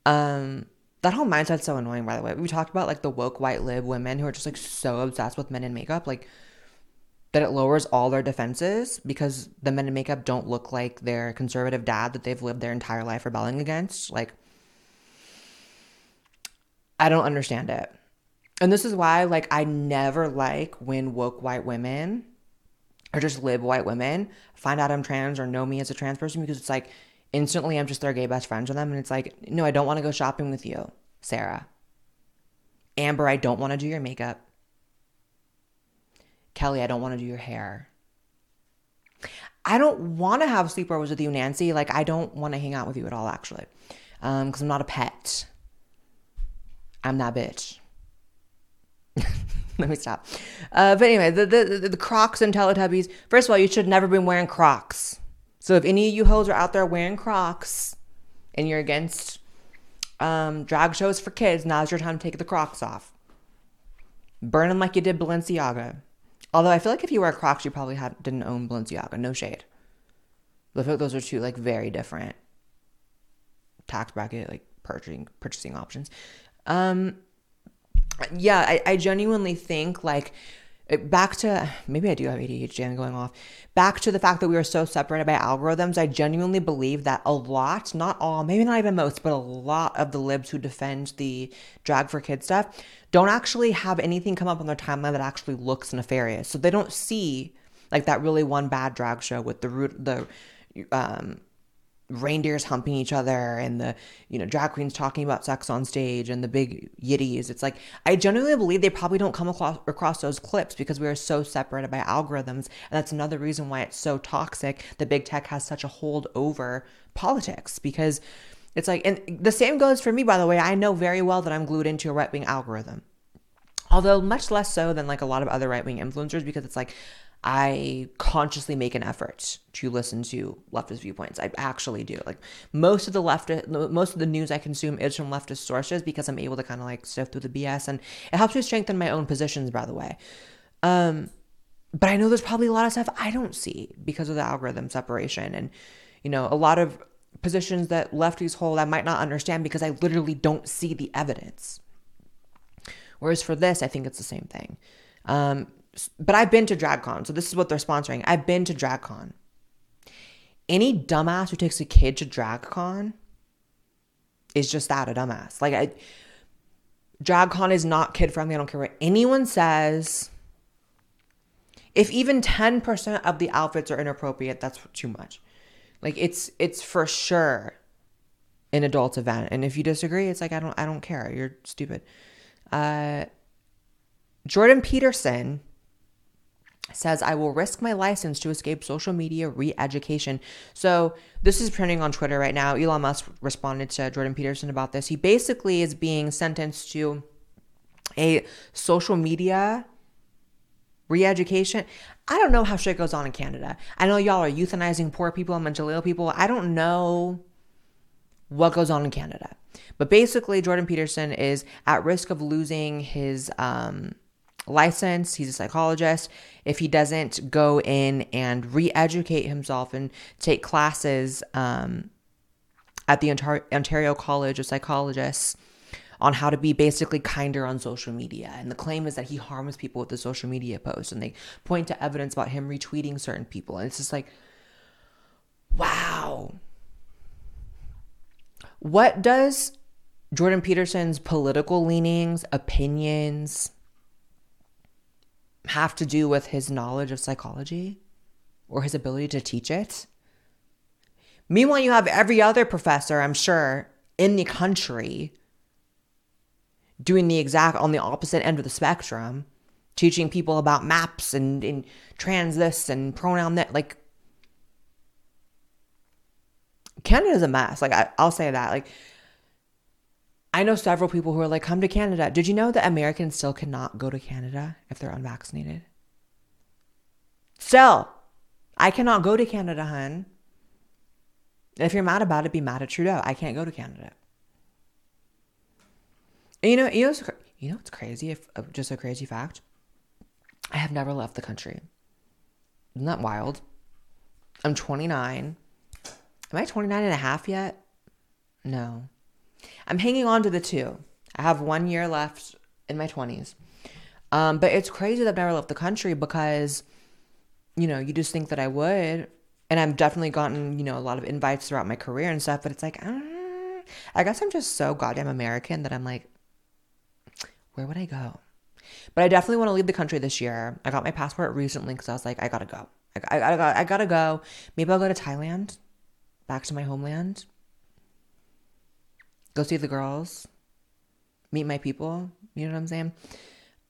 Um, that whole mindset's so annoying, by the way. We talked about like the woke white lib women who are just like so obsessed with men in makeup, like that it lowers all their defenses because the men in makeup don't look like their conservative dad that they've lived their entire life rebelling against. Like, I don't understand it. And this is why, like, I never like when woke white women or just live white women find out I'm trans or know me as a trans person because it's like instantly I'm just their gay best friends with them. And it's like, no, I don't want to go shopping with you, Sarah. Amber, I don't want to do your makeup. Kelly, I don't want to do your hair. I don't want to have sleepovers with you, Nancy. Like, I don't want to hang out with you at all, actually, because um, I'm not a pet. I'm that bitch. *laughs* Let me stop. Uh, but anyway, the, the, the Crocs and Teletubbies. First of all, you should never been wearing Crocs. So if any of you hoes are out there wearing Crocs and you're against um, drag shows for kids, now's your time to take the Crocs off. Burn them like you did Balenciaga. Although I feel like if you wear Crocs, you probably have, didn't own Balenciaga. No shade. But I feel like those are two like very different tax bracket like purchasing purchasing options. Um, yeah, I, I genuinely think like back to maybe I do have ADHD and going off. Back to the fact that we are so separated by algorithms, I genuinely believe that a lot, not all, maybe not even most, but a lot of the libs who defend the drag for kids stuff don't actually have anything come up on their timeline that actually looks nefarious. So they don't see like that really one bad drag show with the root the um reindeers humping each other and the you know drag queens talking about sex on stage and the big yitties. It's like i genuinely believe they probably don't come across, across those clips because we are so separated by algorithms. And that's another reason why it's so toxic that big tech has such a hold over politics because it's like and the same goes for me by the way. I know very well that i'm glued into a right-wing algorithm although much less so than like a lot of other right-wing influencers because it's like I consciously make an effort to listen to leftist viewpoints. I actually do. Like most of the left, most of the news I consume is from leftist sources because I'm able to kind of like sift through the BS, and it helps me strengthen my own positions. By the way, um, but I know there's probably a lot of stuff I don't see because of the algorithm separation, and you know a lot of positions that lefties hold I might not understand because I literally don't see the evidence. Whereas for this, I think it's the same thing. Um, but I've been to DragCon, so this is what they're sponsoring. I've been to DragCon. Any dumbass who takes a kid to DragCon is just that a dumbass. Like I DragCon is not kid friendly. I don't care what anyone says. If even 10% of the outfits are inappropriate, that's too much. Like it's it's for sure an adult event. And if you disagree, it's like I don't I don't care. You're stupid. Uh Jordan Peterson says, I will risk my license to escape social media re education. So, this is trending on Twitter right now. Elon Musk responded to Jordan Peterson about this. He basically is being sentenced to a social media re education. I don't know how shit goes on in Canada. I know y'all are euthanizing poor people and mentally ill people. I don't know what goes on in Canada. But basically, Jordan Peterson is at risk of losing his um, license, he's a psychologist. If he doesn't go in and re educate himself and take classes um, at the Ontario College of Psychologists on how to be basically kinder on social media. And the claim is that he harms people with the social media posts. And they point to evidence about him retweeting certain people. And it's just like, wow. What does Jordan Peterson's political leanings, opinions, have to do with his knowledge of psychology or his ability to teach it. Meanwhile, you have every other professor, I'm sure, in the country doing the exact on the opposite end of the spectrum, teaching people about maps and, and trans this and pronoun that. Like, Canada's a mess. Like, I, I'll say that. Like, I know several people who are like, come to Canada. Did you know that Americans still cannot go to Canada if they're unvaccinated? Still, I cannot go to Canada, hun. If you're mad about it, be mad at Trudeau. I can't go to Canada. And you know, you know, you know, it's crazy. If uh, just a crazy fact, I have never left the country. Isn't that wild? I'm 29. Am I 29 and a half yet? No. I'm hanging on to the two. I have one year left in my 20s. Um, but it's crazy that I've never left the country because, you know, you just think that I would. And I've definitely gotten, you know, a lot of invites throughout my career and stuff. But it's like, uh, I guess I'm just so goddamn American that I'm like, where would I go? But I definitely want to leave the country this year. I got my passport recently because I was like, I gotta go. I, I, I, I gotta go. Maybe I'll go to Thailand, back to my homeland go see the girls, meet my people. You know what I'm saying?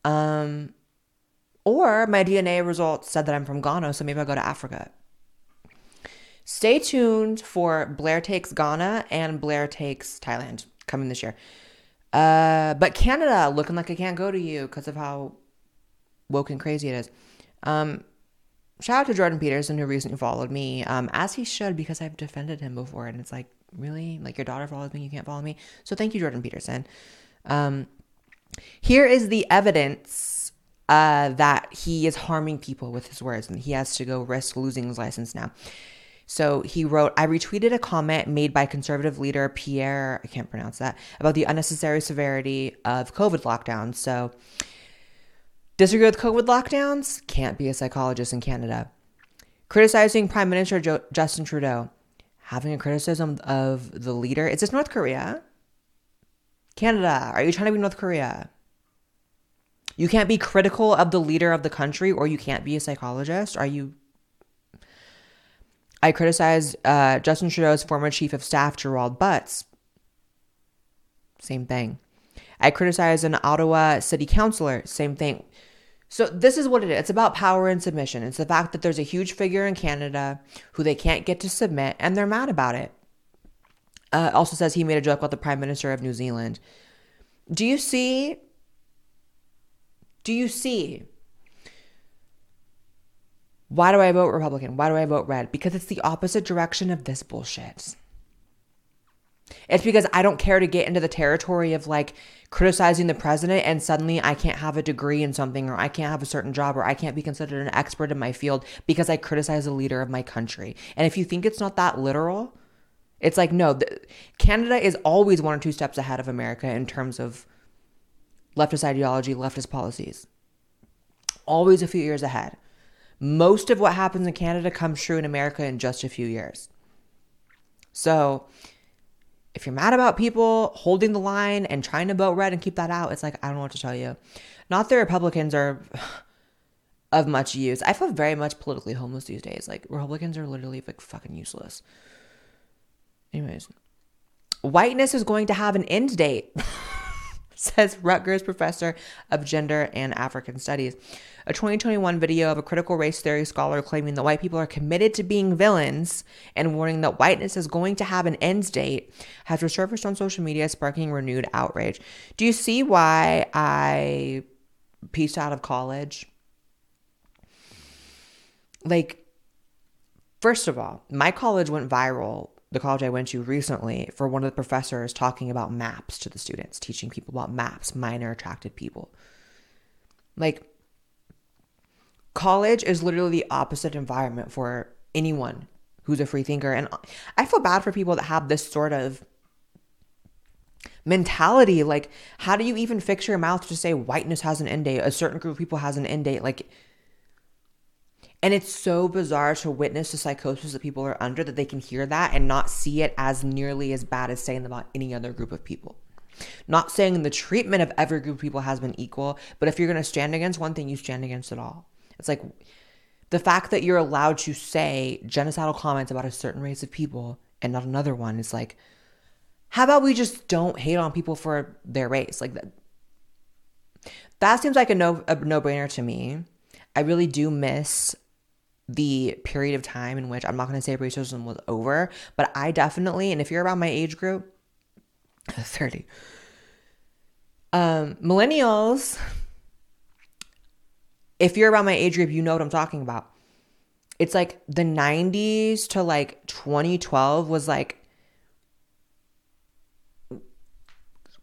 Um, or my DNA results said that I'm from Ghana, so maybe I'll go to Africa. Stay tuned for Blaire Takes Ghana and Blaire Takes Thailand coming this year. Uh, but Canada looking like I can't go to you because of how woke and crazy it is. Um, shout out to Jordan Peterson who recently followed me, um, as he should because I've defended him before, and it's like really like your daughter follows me, you can't follow me. So thank you, Jordan Peterson. Um, here is the evidence uh, that he is harming people with his words, and he has to go risk losing his license now. So he wrote, I retweeted a comment made by conservative leader Pierre, I can't pronounce that, about the unnecessary severity of COVID lockdowns. So disagree with COVID lockdowns? Can't be a psychologist in Canada. Criticizing Prime Minister jo- Justin Trudeau having a criticism of the leader. Is this North Korea? Canada, are you trying to be North Korea? You can't be critical of the leader of the country or you can't be a psychologist. Are you. I criticize uh, Justin Trudeau's former chief of staff, Gerald Butts. Same thing. I criticize an Ottawa city councilor. Same thing. So this is what it is. It's about power and submission. It's the fact that there's a huge figure in Canada who they can't get to submit, and they're mad about it. Uh, also says he made a joke about the Prime Minister of New Zealand. Do you see? Do you see? Why do I vote Republican? Why do I vote red? Because it's the opposite direction of this bullshit. It's because I don't care to get into the territory of like criticizing the president and suddenly I can't have a degree in something or I can't have a certain job or I can't be considered an expert in my field because I criticize the leader of my country. And if you think it's not that literal, it's like no, the, Canada is always one or two steps ahead of America in terms of leftist ideology, leftist policies. Always a few years ahead. Most of what happens in Canada comes true in America in just a few years. So, if you're mad about people holding the line and trying to vote red and keep that out, it's like, I don't know what to tell you. Not that Republicans are *sighs* of much use. I feel very much politically homeless these days. Like, Republicans are literally like fucking useless. Anyways, whiteness is going to have an end date. *laughs* says Rutgers professor of gender and African studies. A 2021 video of a critical race theory scholar claiming that white people are committed to being villains and warning that whiteness is going to have an end date has resurfaced on social media, sparking renewed outrage. Do you see why I pieced out of college? Like, first of all, my college went viral the college I went to recently for one of the professors talking about maps to the students, teaching people about maps, minor attracted people. Like, college is literally the opposite environment for anyone who's a free thinker. And I feel bad for people that have this sort of mentality. Like, how do you even fix your mouth to say whiteness has an end date? A certain group of people has an end date. Like, and it's so bizarre to witness the psychosis that people are under that they can hear that and not see it as nearly as bad as saying about any other group of people. Not saying the treatment of every group of people has been equal, but if you're going to stand against one thing, you stand against it all. It's like the fact that you're allowed to say genocidal comments about a certain race of people and not another one is like, how about we just don't hate on people for their race? Like that. That seems like a no a no brainer to me. I really do miss the period of time in which I'm not going to say racism was over, but I definitely, and if you're around my age group, *laughs* 30, Um, millennials, if you're around my age group, you know what I'm talking about. It's like the 90s to like 2012 was like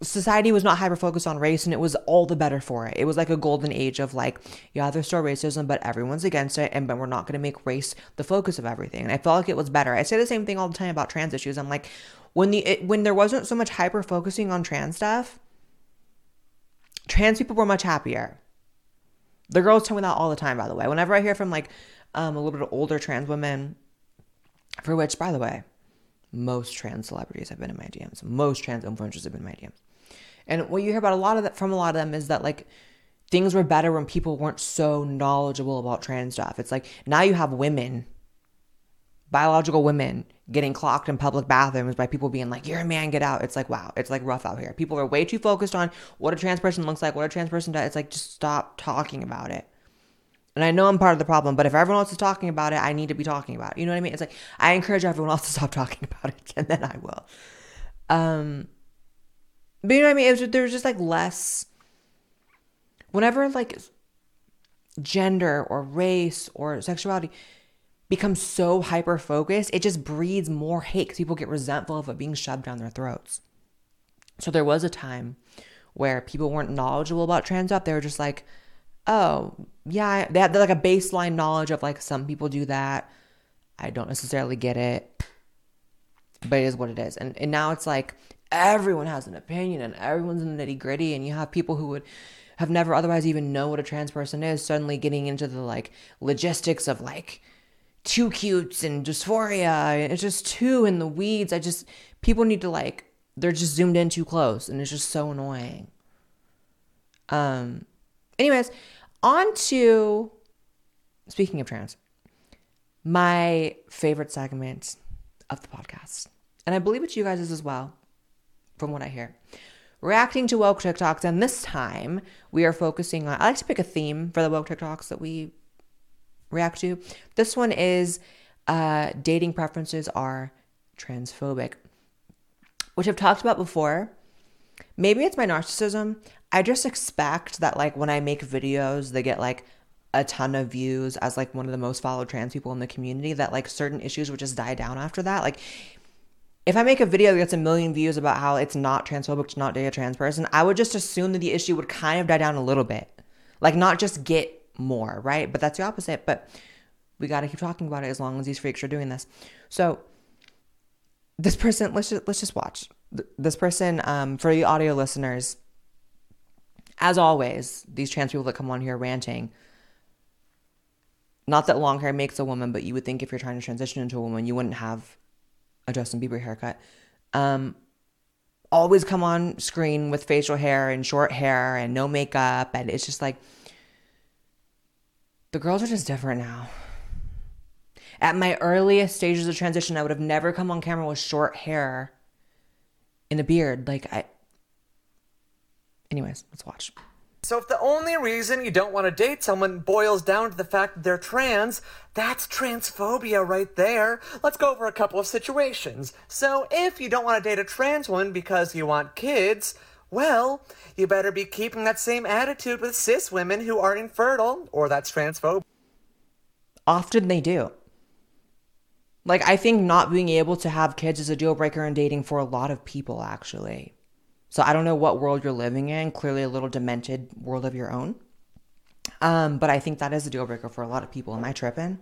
society was not hyper focused on race and it was all the better for it. It was like a golden age of like, yeah, there's still racism, but everyone's against it and but we're not gonna make race the focus of everything. And I felt like it was better. I say the same thing all the time about trans issues. I'm like, when the it, when there wasn't so much hyper focusing on trans stuff, trans people were much happier. The girls tell me that all the time, by the way. Whenever I hear from like um, a little bit older trans women, for which, by the way, most trans celebrities have been in my DMs. Most trans influencers have been in my DMs. And what you hear about a lot of that from a lot of them is that like things were better when people weren't so knowledgeable about trans stuff. It's like now you have women, biological women, getting clocked in public bathrooms by people being like, "You're a man, get out." It's like, wow, it's like rough out here. People are way too focused on what a trans person looks like, what a trans person does. It's like just stop talking about it. And I know I'm part of the problem, but if everyone else is talking about it, I need to be talking about it. You know what I mean? It's like I encourage everyone else to stop talking about it, *laughs* and then I will. Um, but you know what I mean? It was, there's just like less. Whenever like gender or race or sexuality becomes so hyper focused, it just breeds more hate because people get resentful of it being shoved down their throats. So there was a time where people weren't knowledgeable about trans stuff. They were just like, oh, yeah, they had like a baseline knowledge of like some people do that. I don't necessarily get it, but it is what it is. And, and now it's like everyone has an opinion and everyone's in the nitty gritty. And you have people who would have never otherwise even know what a trans person is suddenly getting into the like logistics of like too cutes and dysphoria. It's just too in the weeds. I just, people need to like, they're just zoomed in too close and it's just so annoying. Um, anyways, on to speaking of trans, my favorite segment of the podcast. And I believe it's you guys as well, from what I hear. Reacting to woke TikToks, and this time we are focusing on I like to pick a theme for the woke TikToks that we react to. This one is uh, dating preferences are transphobic, which I've talked about before. Maybe it's my narcissism. I just expect that like when I make videos, they get like a ton of views as like one of the most followed trans people in the community that like certain issues would just die down after that. Like if I make a video that gets a million views about how it's not transphobic to not date a trans person, I would just assume that the issue would kind of die down a little bit. Like not just get more, right? But that's the opposite. But we got to keep talking about it as long as these freaks are doing this. So this person, let's just let's just watch this person. Um, for the audio listeners, as always, these trans people that come on here ranting. Not that long hair makes a woman, but you would think if you're trying to transition into a woman, you wouldn't have a Justin Bieber haircut. Um, always come on screen with facial hair and short hair and no makeup, and it's just like the girls are just different now. At my earliest stages of transition, I would have never come on camera with short hair and a beard. Like I Anyways, let's watch. So if the only reason you don't want to date someone boils down to the fact that they're trans, that's transphobia right there. Let's go over a couple of situations. So if you don't want to date a trans woman because you want kids, well, you better be keeping that same attitude with cis women who are infertile, or that's transphobic. Often they do. Like, I think not being able to have kids is a deal breaker in dating for a lot of people, actually. So I don't know what world you're living in, clearly a little demented world of your own. Um, but I think that is a deal breaker for a lot of people. Am I tripping?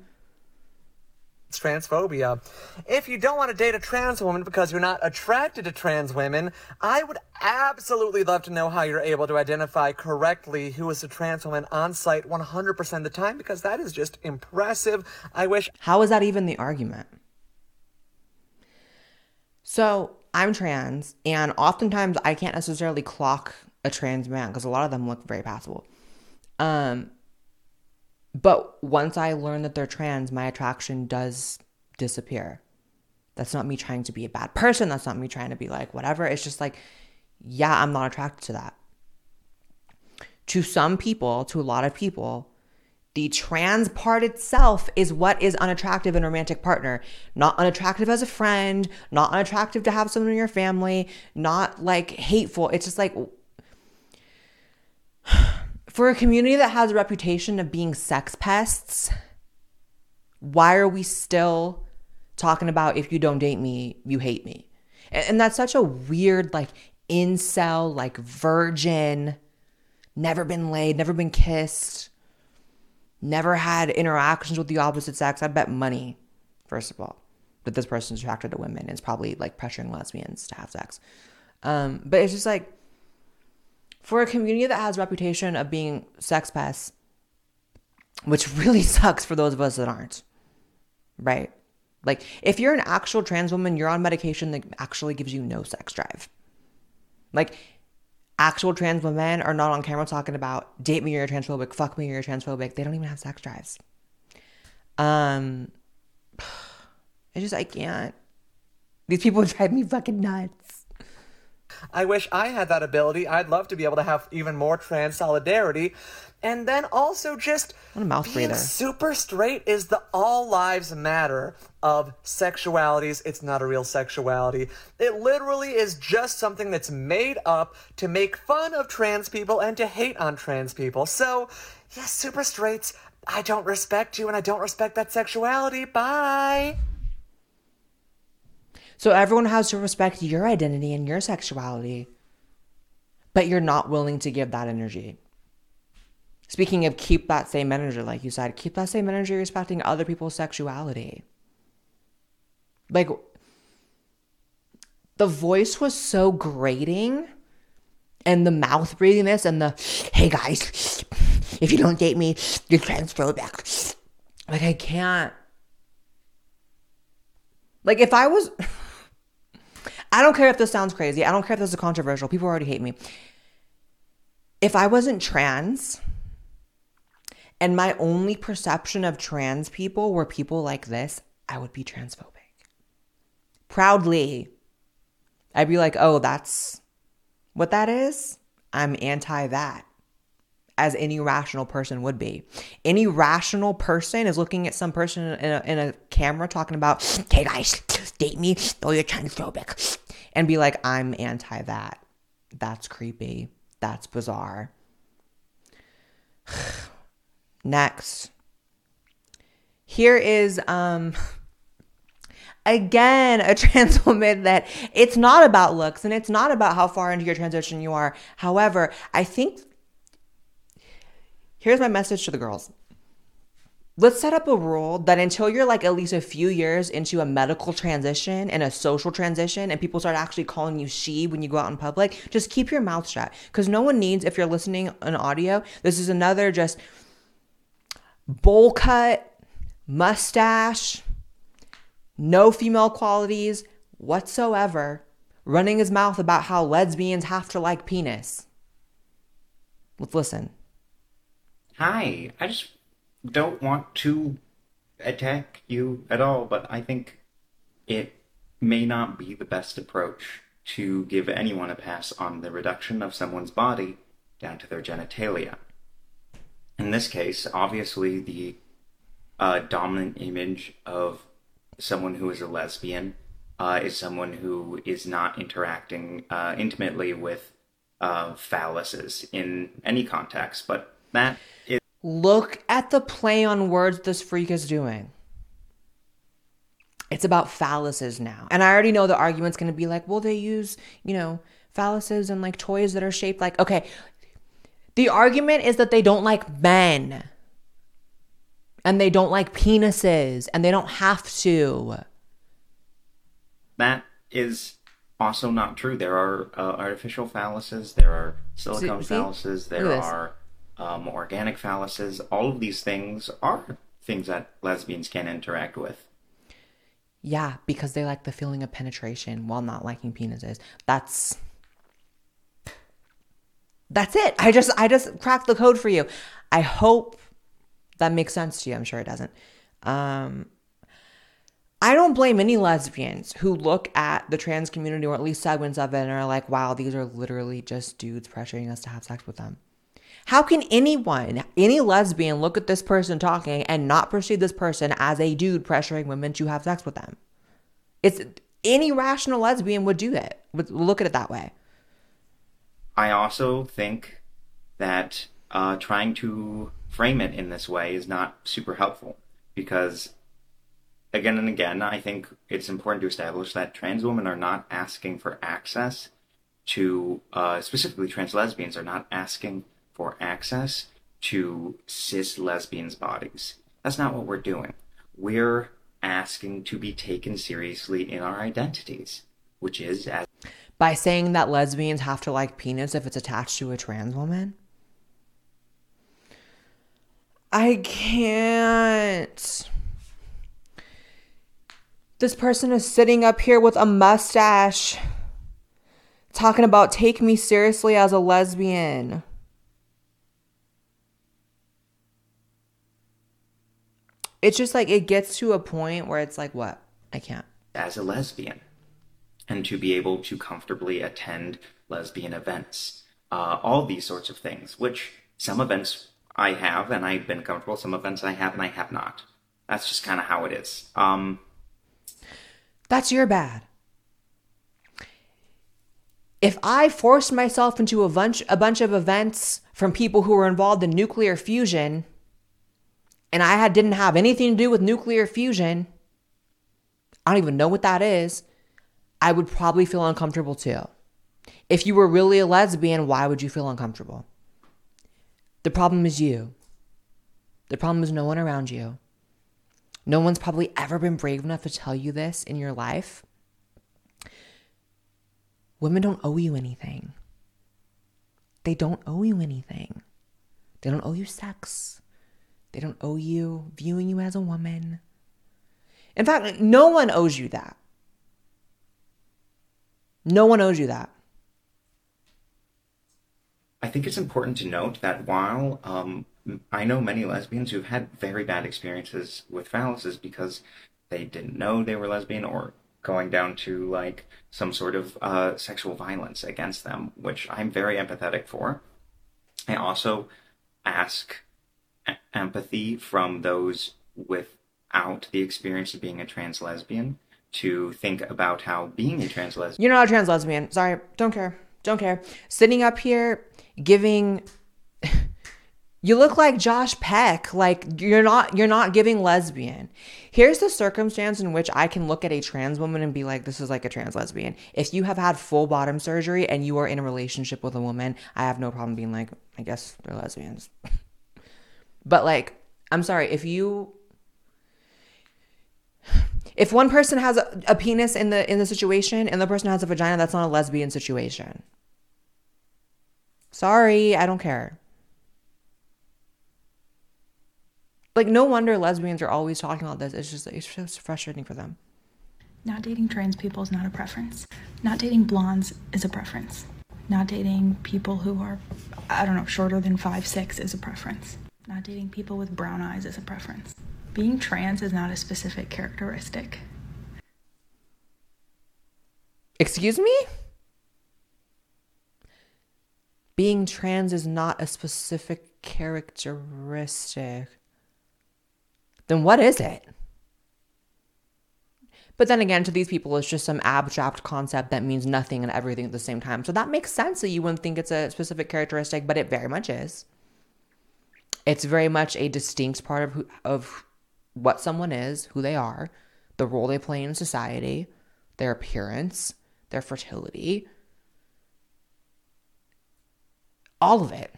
It's transphobia. If you don't want to date a trans woman because you're not attracted to trans women, I would absolutely love to know how you're able to identify correctly who is a trans woman on site 100% of the time because that is just impressive. I wish. How is that even the argument? So I'm trans, and oftentimes I can't necessarily clock a trans man because a lot of them look very passable. Um, but once I learn that they're trans, my attraction does disappear. That's not me trying to be a bad person. That's not me trying to be like whatever. It's just like, yeah, I'm not attracted to that. To some people, to a lot of people, the trans part itself is what is unattractive in a romantic partner. Not unattractive as a friend, not unattractive to have someone in your family, not like hateful. It's just like *sighs* For a community that has a reputation of being sex pests, why are we still talking about if you don't date me, you hate me? And, and that's such a weird, like, incel, like, virgin, never been laid, never been kissed, never had interactions with the opposite sex. I bet money, first of all, that this person's attracted to women. It's probably like pressuring lesbians to have sex. Um, but it's just like, for a community that has reputation of being sex pests, which really *laughs* sucks for those of us that aren't, right? Like, if you're an actual trans woman, you're on medication that actually gives you no sex drive. Like, actual trans women are not on camera talking about date me, or you're transphobic, fuck me, you're transphobic. They don't even have sex drives. Um, *sighs* I just, I can't. These people *laughs* drive me fucking nuts. I wish I had that ability. I'd love to be able to have even more trans solidarity. And then also just What a mouth being breather. super straight is the all lives matter of sexualities. It's not a real sexuality. It literally is just something that's made up to make fun of trans people and to hate on trans people. So, yes, super straights, I don't respect you and I don't respect that sexuality. Bye. So everyone has to respect your identity and your sexuality, but you're not willing to give that energy. Speaking of keep that same energy, like you said, keep that same energy respecting other people's sexuality. Like, the voice was so grating, and the mouth breathingness, and the hey guys, if you don't date me, you're transphobic. Like, I can't. Like, if I was. I don't care if this sounds crazy. I don't care if this is controversial. People already hate me. If I wasn't trans and my only perception of trans people were people like this, I would be transphobic. Proudly. I'd be like, oh, that's what that is? I'm anti that. As any rational person would be. Any rational person is looking at some person in a, in a camera talking about, hey guys, date me, oh, you're transphobic. And be like, I'm anti that. That's creepy. That's bizarre. *sighs* Next. Here is um *laughs* again a *laughs* trans woman that it's not about looks and it's not about how far into your transition you are. However, I think here's my message to the girls. Let's set up a rule that until you're like at least a few years into a medical transition and a social transition and people start actually calling you she when you go out in public, just keep your mouth shut. Because no one needs, if you're listening on audio, this is another just bowl cut, mustache, no female qualities whatsoever, running his mouth about how lesbians have to like penis. Let's listen. Hi, I just don't want to attack you at all, but I think it may not be the best approach to give anyone a pass on the reduction of someone's body down to their genitalia. In this case, obviously, the uh, dominant image of someone who is a lesbian uh, is someone who is not interacting uh, intimately with uh, phalluses in any context, but that is. Look at the play on words this freak is doing. It's about phalluses now. And I already know the argument's going to be like, well, they use, you know, phalluses and like toys that are shaped like, okay. The argument is that they don't like men. And they don't like penises. And they don't have to. that is also not true. There are uh, artificial phalluses, there are silicone see? phalluses, there are um, organic phalluses. All of these things are things that lesbians can interact with. Yeah, because they like the feeling of penetration while not liking penises. That's That's it. I just I just cracked the code for you. I hope that makes sense to you. I'm sure it doesn't. Um I don't blame any lesbians who look at the trans community or at least segments of it and are like, wow, these are literally just dudes pressuring us to have sex with them. How can anyone, any lesbian, look at this person talking and not perceive this person as a dude pressuring women to have sex with them? It's any rational lesbian would do it, Would look at it that way. I also think that uh, trying to frame it in this way is not super helpful because again and again, I think it's important to establish that trans women are not asking for access to, uh, specifically trans lesbians are not asking for access to cis lesbians' bodies. That's not what we're doing. We're asking to be taken seriously in our identities, which is as By saying that lesbians have to like penis if it's attached to a trans woman? I can't. This person is sitting up here with a mustache talking about take me seriously as a lesbian. It's just like it gets to a point where it's like, what? I can't. as a lesbian and to be able to comfortably attend lesbian events. Uh, all these sorts of things, which some events I have and I've been comfortable, some events I have and I have not. That's just kind of how it is. Um, That's your bad. If I forced myself into a bunch a bunch of events from people who were involved in nuclear fusion and I had didn't have anything to do with nuclear fusion, I don't even know what that is, I would probably feel uncomfortable too. If you were really a lesbian, why would you feel uncomfortable? The problem is you. The problem is no one around you. No one's probably ever been brave enough to tell you this in your life. Women don't owe you anything. They don't owe you anything. They don't owe you sex. They don't owe you viewing you as a woman. In fact, no one owes you that. No one owes you that. I think it's important to note that while um, I know many lesbians who've had very bad experiences with phalluses because they didn't know they were lesbian or going down to like some sort of uh, sexual violence against them, which I'm very empathetic for. I also ask empathy from those without the experience of being a trans lesbian to think about how being a trans lesbian You're not a trans lesbian. Sorry. Don't care. Don't care. Sitting up here giving *laughs* you look like Josh Peck. Like you're not you're not giving lesbian. Here's the circumstance in which I can look at a trans woman and be like, this is like a trans lesbian. If you have had full bottom surgery and you are in a relationship with a woman, I have no problem being like, I guess they're lesbians. *laughs* but like, I'm sorry, if you if one person has a, a penis in the in the situation and the person has a vagina, that's not a lesbian situation. Sorry, I don't care. Like no wonder lesbians are always talking about this. It's just it's just frustrating for them. Not dating trans people is not a preference. Not dating blondes is a preference. Not dating people who are, I don't know, shorter than five six is a preference. Not dating people with brown eyes is a preference. Being trans is not a specific characteristic. Excuse me? Being trans is not a specific characteristic. Then what is it? But then again, to these people, it's just some abstract concept that means nothing and everything at the same time. So that makes sense that you wouldn't think it's a specific characteristic, but it very much is. It's very much a distinct part of who, of what someone is, who they are, the role they play in society, their appearance, their fertility, all of it.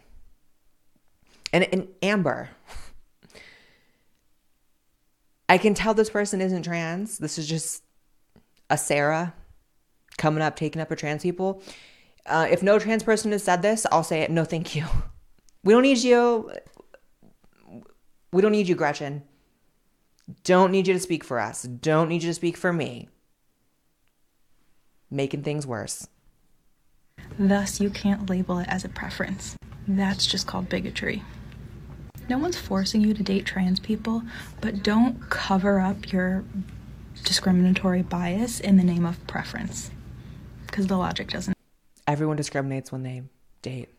And, and Amber, *laughs* I can tell this person isn't trans. This is just a Sarah coming up, taking up for trans people. Uh, if no trans person has said this, I'll say it. No, thank you. *laughs* We don't need you. We don't need you, Gretchen. Don't need you to speak for us. Don't need you to speak for me. Making things worse. Thus, you can't label it as a preference. That's just called bigotry. No one's forcing you to date trans people, but don't cover up your discriminatory bias in the name of preference. Because the logic doesn't. Everyone discriminates when they date.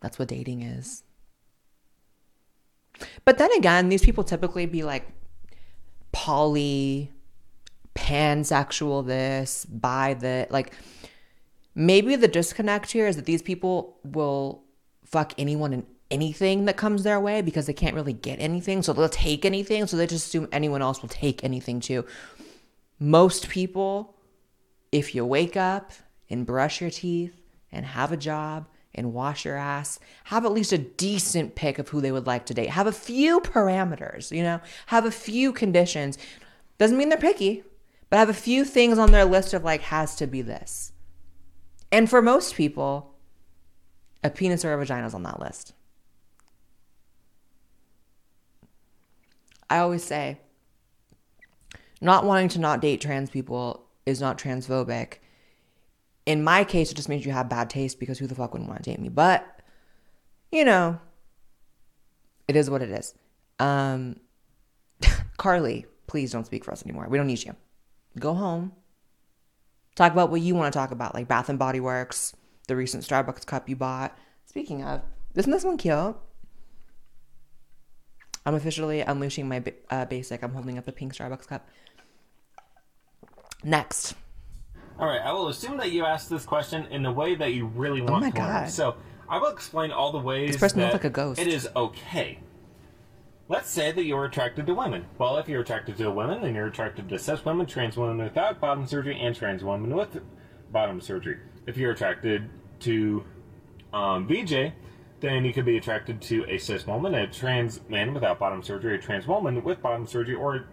That's what dating is. But then again, these people typically be like poly, pansexual, this, bi, that. Like, maybe the disconnect here is that these people will fuck anyone and anything that comes their way because they can't really get anything. So they'll take anything. So they just assume anyone else will take anything too. Most people, if you wake up and brush your teeth and have a job and wash your ass, have at least a decent pick of who they would like to date. Have a few parameters, you know, have a few conditions. Doesn't mean they're picky, but have a few things on their list of like, has to be this. And for most people, a penis or a vagina is on that list. I always say, not wanting to not date trans people is not transphobic. In my case, it just means you have bad taste because who the fuck wouldn't want to date me? But, you know, it is what it is. Um, *laughs* Carly, please don't speak for us anymore. We don't need you. Go home. Talk about what you want to talk about, like Bath and Body Works, the recent Starbucks cup you bought. Speaking of, isn't this one cute? I'm officially unleashing my uh, basic. I'm holding up a pink Starbucks cup. Next. All right, I will assume that you asked this question in the way that you really want Oh my to learn. God. So I will explain all the ways This person looks that like a ghost. it is okay. Let's say that you're attracted to women. Well, if you're attracted to women, then you're attracted to cis women, trans women without bottom surgery, and trans women with bottom surgery. If you're attracted to um, VJ, then you could be attracted to a cis woman, a trans man without bottom surgery, a trans woman with bottom surgery, or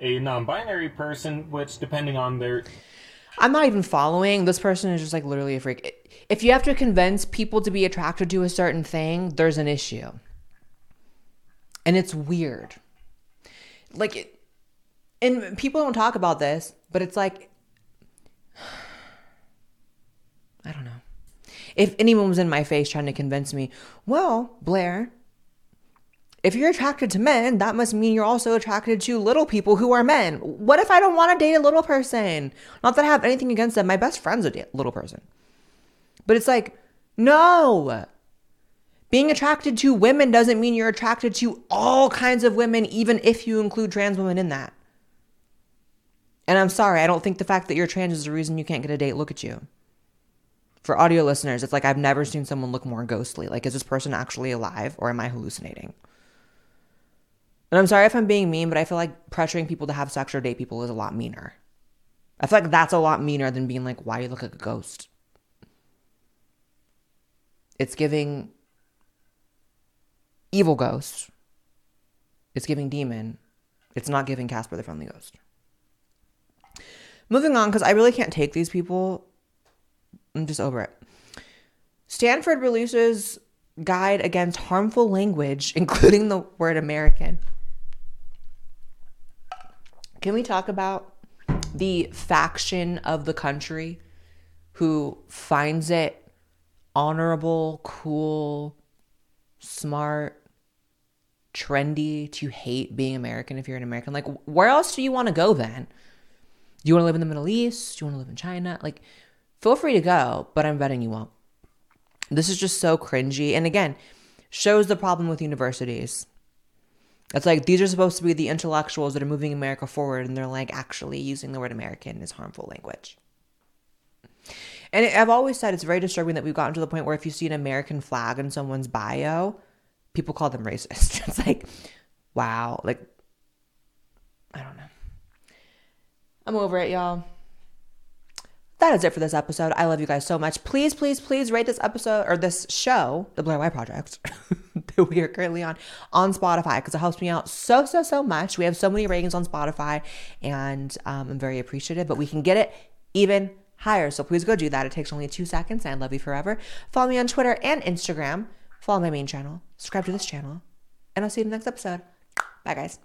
a non-binary person, which depending on their I'm not even following. This person is just like literally a freak. If you have to convince people to be attracted to a certain thing, there's an issue. And it's weird. Like, it, and people don't talk about this, but it's like, *sighs* I don't know. If anyone was in my face trying to convince me, well, Blaire, if you're attracted to men, that must mean you're also attracted to little people who are men. What if I don't want to date a little person? Not that I have anything against them. My best friend's a little person. But it's like, no. Being attracted to women doesn't mean you're attracted to all kinds of women, even if you include trans women in that. And I'm sorry, I don't think the fact that you're trans is the reason you can't get a date. Look at you. For audio listeners, it's like I've never seen someone look more ghostly. Like, is this person actually alive or am I hallucinating? And I'm sorry if I'm being mean, but I feel like pressuring people to have sex or date people is a lot meaner. I feel like that's a lot meaner than being like, why you look like a ghost? It's giving evil ghost. It's giving demon. It's not giving Casper the Friendly Ghost. Moving on, because I really can't take these people. I'm just over it. Stanford releases guide against harmful language, *laughs* including the word American. Can we talk about the faction of the country who finds it honorable, cool, smart, trendy to hate being American if you're an American? Like, where else do you want to go then? Do you want to live in the Middle East? Do you want to live in China? Like, feel free to go, but I'm betting you won't. This is just so cringy. And again, shows the problem with universities. It's like these are supposed to be the intellectuals that are moving America forward, and they're like actually using the word American is harmful language. And I've always said it's very disturbing that we've gotten to the point where if you see an American flag in someone's bio, people call them racist. *laughs* It's like, wow, like, I don't know. I'm over it, y'all. That is it for this episode. I love you guys so much. Please, please, please rate this episode or this show, The Blaire White Project, *laughs* that we are currently on, on Spotify because it helps me out so, so, so much. We have so many ratings on Spotify and um, I'm very appreciative, but we can get it even higher. So please go do that. It takes only two seconds and I love you forever. Follow me on Twitter and Instagram. Follow my main channel. Subscribe to this channel. And I'll see you in the next episode. Bye, guys.